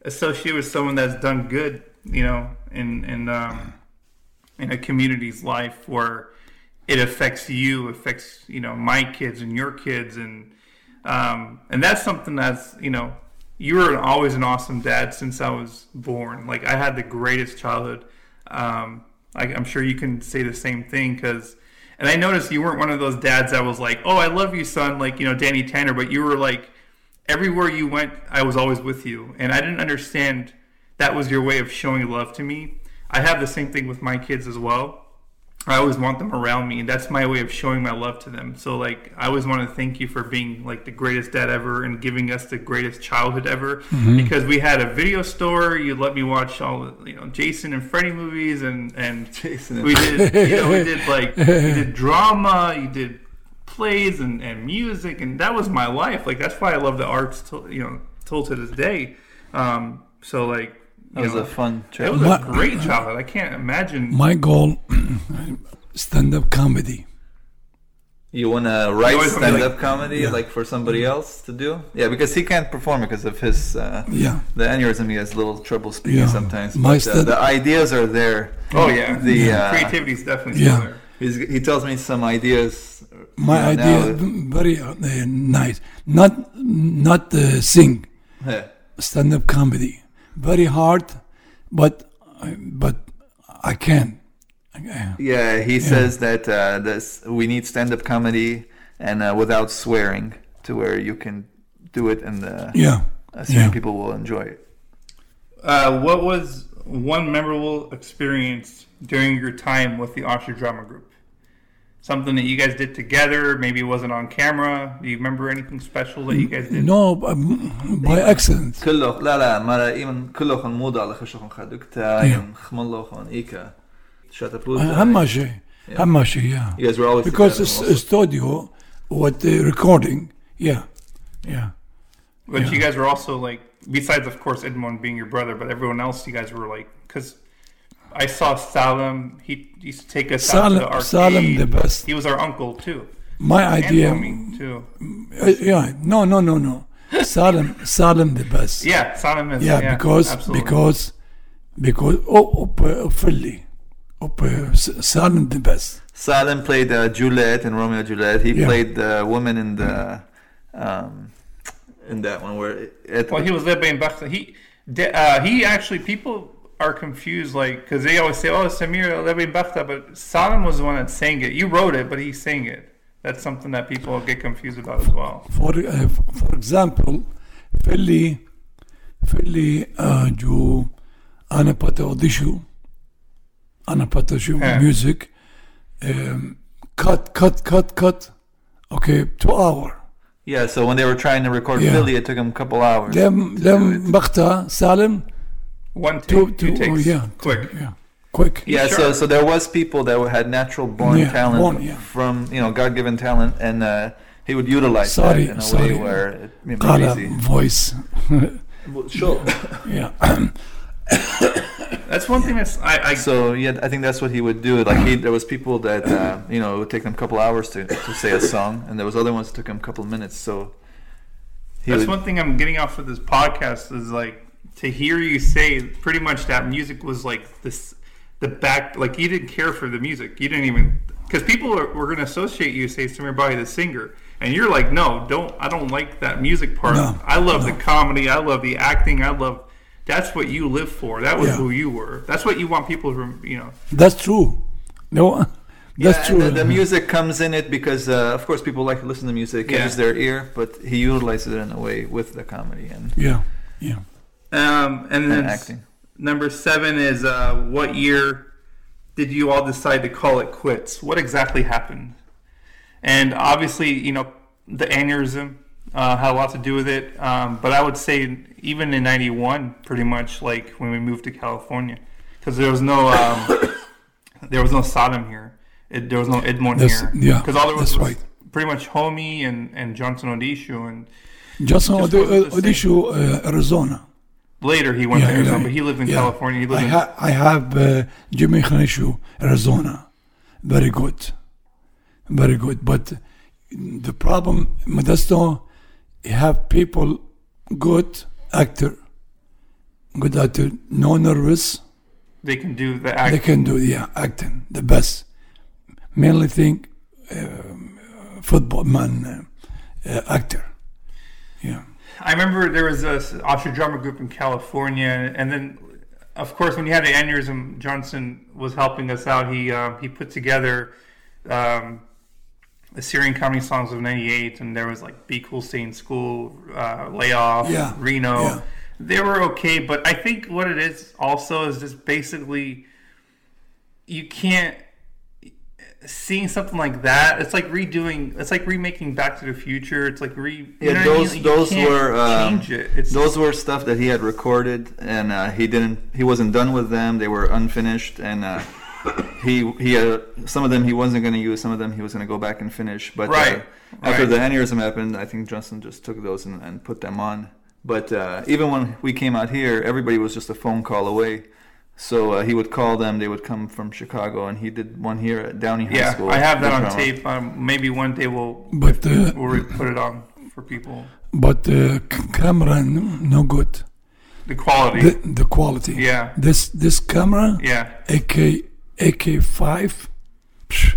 associated with someone that's done good, you know, in in um, in a community's life where it affects you, affects you know my kids and your kids, and um, and that's something that's you know you were always an awesome dad since I was born. Like I had the greatest childhood. Um, I, I'm sure you can say the same thing because. And I noticed you weren't one of those dads that was like, "Oh, I love you, son," like you know Danny Tanner, but you were like, everywhere you went, I was always with you, and I didn't understand that was your way of showing love to me. I have the same thing with my kids as well. I always want them around me, and that's my way of showing my love to them. So, like, I always want to thank you for being like the greatest dad ever and giving us the greatest childhood ever. Because we had a video store, you let me watch all the, you know Jason and Freddy movies, and and [LAUGHS] Jason and we did you know we did [LAUGHS] like we did drama, you did plays and, and music, and that was my life. Like that's why I love the arts, you know, till to this day. Um, so like, That was know, a fun trip. it was My- a great childhood. I can't imagine. My goal, [CLEARS THROAT] stand-up comedy. You want to write always wanna be stand-up comedy Yeah. like for somebody else to do? Yeah, because he can't perform because of his uh, Yeah. the aneurysm. He has a little trouble speaking Yeah. sometimes. My But, uh, the ideas are there. oh yeah, The uh, creativity is definitely Yeah. there. he's, he tells me some ideas. My you know, idea now- very uh, nice. Not not uh, sing. Yeah. stand-up comedy. Very hard, but but I can. I- Yeah, he says that uh, this we need stand-up comedy and uh, without swearing to where you can do it and the Yeah, uh, certain yeah. people will enjoy it. Uh, what was one memorable experience during your time with the Ashur Drama Group? Something that you guys did together. Maybe it wasn't on camera. Do you remember anything special that you guys did? No, um, by accident. كله لا لا مرة إيمن كله خن موضة على خشوخن خدوكتا إيمن خمالله خن إيكا شاتبوتا أهم شيء أهم شيء yeah. You guys were always Because together it's also. a studio, what the recording, yeah, yeah. But Yeah. you guys were also like, besides of course Edmond being your brother, but everyone else, you guys were like, because I saw Salim. He used to take us out to the Salim, arcade. Salim the best. He was our uncle too, My and idea, homie too. uh, yeah, no, no, no, no. Salim, Salim the best. Yeah, Salim is. Yeah, because absolutely. because because oh, up uh, Philly, up uh, S- Salim the best. Salim played uh, Juliet in Romeo and Juliet. He Yeah. played the woman in the um, in that one where it, Well, he was led by Mbakta. He, de- uh, he actually, people are confused, like, because they always say, oh, Samir Lebi Mbakta, but Salim was the one that sang it. You wrote it, but he sang it. That's something that people get confused about as well. For uh, for example, Philly, Philly uh, جو أنا بتا أوديشو أنا بتا شو Yeah. music um, cut cut cut cut okay two hour yeah. So when they were trying to record Yeah. Philly, it took them a couple hours. لم to do لم it. مقطع سالم One oh, takes, oh, yeah, quick, yeah, quick. Yeah, sure. so so there was people that had natural born yeah, talent born, yeah. from you know God given talent, and uh, he would utilize sorry, that in a sorry. way where it, Kala voice. well, sure. [LAUGHS] Yeah. that's one thing that's I, I, so yeah i think that's what he would do like he there was people that uh, you know it would take them a couple hours to, to say a song and there was other ones that took him a couple minutes so that's would, one thing i'm getting off of this podcast is like to hear you say pretty much that music was like this, the back, like you didn't care for the music. You didn't even, because people are, were going to associate you, say, Samir Bari, the singer. And you're like, no, don't, I don't like that music part. No, I love the comedy. I love the acting. I love, that's what you live for. That was Yeah. who you were. That's what you want people to, rem- you know. that's true no [LAUGHS] that's yeah, true The, the music comes in it because, uh, of course, people like to listen to music, Yeah. catches their ear, but he utilizes it in a way with the comedy and, yeah yeah Um, and then and acting. number seven is uh, what year did you all decide to call it quits? What exactly happened? And obviously, you know, the aneurysm uh, had a lot to do with it. Um, but I would say even in '91, pretty much like when we moved to California, because there was no um, [COUGHS] there was no Sodom here. It, there was no Edmond That's- here. yeah, because all there was was right. pretty much Homie and, and Johnson Odishu. And Johnson Just the same. Odishu uh, Arizona later he went Yeah, to Arizona, but he lived in yeah. California. He lived I, in ha- I have uh, Jimmy Khanishu, Arizona. Very good. Very good. But the problem, Modesto, you have people, good actor, good actor, no nervous. they can do the acting. They can do, yeah, acting, the best. Mainly think um, football man, uh, uh, actor. Yeah. I remember there was a Ashur drama group in California, and then, of course, when you had the aneurysm, Johnson was helping us out. He uh, he put together um, the Syrian comedy songs of '98, and there was like "Be Cool, Stay in School," uh, "Layoff," Yeah, Reno. yeah. They were okay, but I think what it is also is just basically you can't seeing something like that. It's like redoing. It's like remaking Back to the Future. It's like re. you Yeah, know what I mean? those those were um, change it. It's those were stuff that he had recorded, and uh, he didn't. He wasn't done with them. They were unfinished, and uh, [LAUGHS] he he had some of them he wasn't going to use. Some of them he was going to go back and finish. But Right, uh, after right. the aneurysm happened, I think Johnson just took those and, and put them on. But uh, even when we came out here, everybody was just a phone call away. So uh, he would call them. They would come from Chicago, and he did one here at Downey High Yeah, School. I have that on drummer. tape. Um, maybe one day we'll But uh, we'll re- put it on for people. but uh, camera no, no good. The quality. The, the quality. Yeah. This this camera yeah. AK AK five. psh,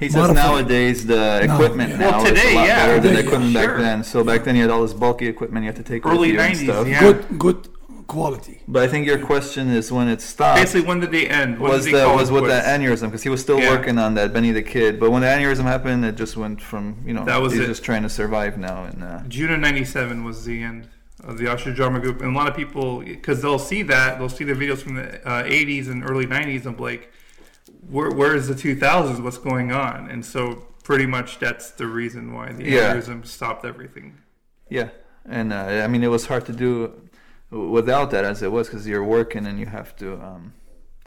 He says modified. nowadays the equipment yeah. now Well, is a lot yeah. better than the Today, equipment yeah. back then. So back then you had all this bulky equipment you had to take with Early you and stuff. yeah. good good quality. But I think your question is when it stopped. Basically, when did they end? When was did the was it with the quits? aneurysm because he was still Yeah. working on that Benny the Kid. But when the aneurysm happened, it just went from you know That was he's it. just trying to survive now and uh, June of '97 was the end of the Ashur Drama Group, and a lot of people, because they'll see that, they'll see the videos from the uh, '80s and early '90s, and Blake, "Where, where is the 2000s? What's going on?" And so, pretty much, that's the reason why the Yeah. aneurysm stopped everything. yeah. And uh, I mean, it was hard to do without that as it was because you're working and you have to. Um,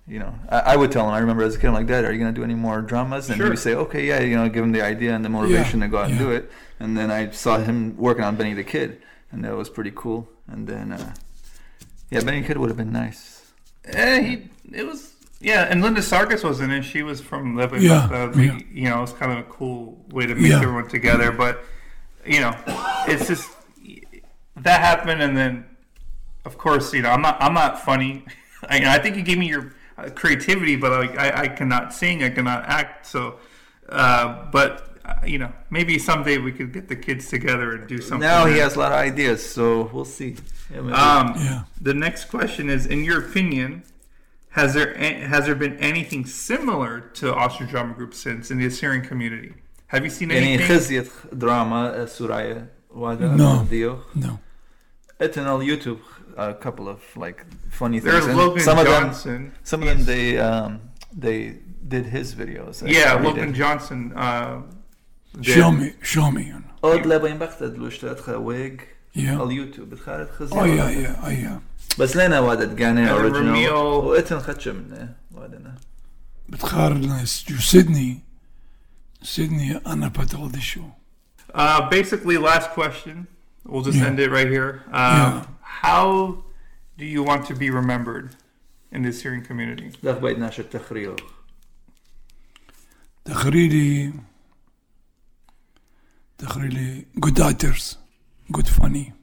you know, I, I would tell him. I remember as a kid, I'm like, Dad, are you gonna do any more dramas? And he would say, Okay, yeah. You know, give him the idea and the motivation Yeah, to go out and do it. And then I saw him working on Benny the Kid, and that was pretty cool. And then, uh, yeah, Benny the Kid would have been nice. Eh, he, it was, yeah. And Linda Sarkis was in it. She was from Lebanon. Yeah, Uh, yeah. You know, it was kind of a cool way to mix Yeah. everyone together. But you know, it's just that happened, and then, of course, you know, I'm not I'm not funny. [LAUGHS] I, I think you gave me your uh, creativity, but like I, I cannot sing, I cannot act. So, uh, but uh, you know, maybe someday we could get the kids together and do something. Now he has a lot of ideas, so we'll see. Um, yeah, um, yeah. The next question is: In your opinion, has there has there been anything similar to Ashur drama group since in the Assyrian community? Have you seen anything? drama, uh, Suraya, no, no. It's on YouTube a couple of like funny things. There's and Logan some Johnson. Of them, some of them they um, they did his videos. Yeah, Logan Johnson. Uh, show me, show me. Od le bajnbachtad lushtat wig. Yeah. On YouTube. Het gaat het gezien. Oh ja, ja, oh ja. بس لنا was it اوريجينال واتن خدشه منه وادنا Sydney. جو سيدني سيدني انا بتولد شو Uh, basically, last question. We'll just yeah. end it right here. Um, yeah how do you want to be remembered in the Assyrian community? That by nasze good actors, good funny.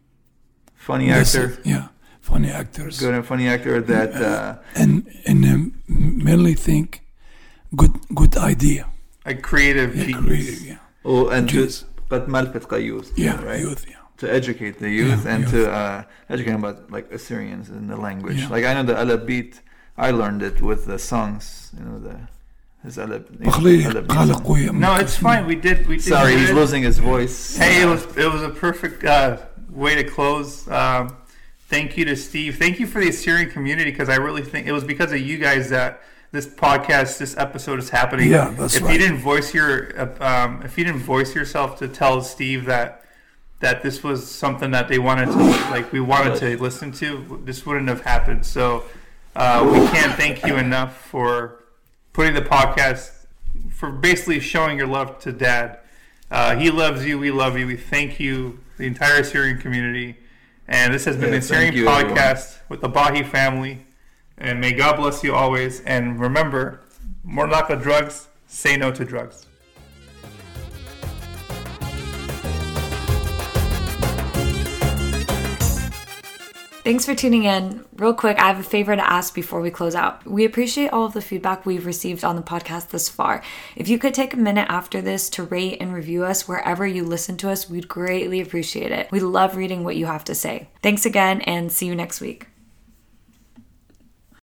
Funny actor. Yes, yeah, funny actors. Good and funny actor that uh, uh, and and um, mainly think good good idea. A creative yeah, genius. Creative, yeah. Oh, and just but ما الفت قيوس. Yeah, right. Youth, yeah to educate the youth yeah, and yeah. to uh, educate them about like Assyrians and the language. Yeah. Like I know the Alabit, I learned it with the songs. You know the. No, it's fine. We did. We did Sorry, he's it. losing his voice. Hey, it was it was a perfect uh, way to close. Um, thank you to Steve. Thank you for the Assyrian community because I really think it was because of you guys that this podcast, this episode is happening. Yeah, that's if right. you didn't voice your, uh, um, if you didn't voice yourself to tell Steve that that this was something that they wanted to like we wanted to listen to, this wouldn't have happened. So uh, we can't thank you enough for putting the podcast for basically showing your love to Dad. Uh, he loves you. We love you. We thank you, the entire Assyrian community. And this has been Yeah, the Syrian you, everyone. podcast with the Bahi family. And may God bless you always. And remember, more Mornaka drugs, say no to drugs. Thanks for tuning in. Real quick, I have a favor to ask before we close out. We appreciate all of the feedback we've received on the podcast thus far. If you could take a minute after this to rate and review us wherever you listen to us, we'd greatly appreciate it. We love reading what you have to say. Thanks again and see you next week.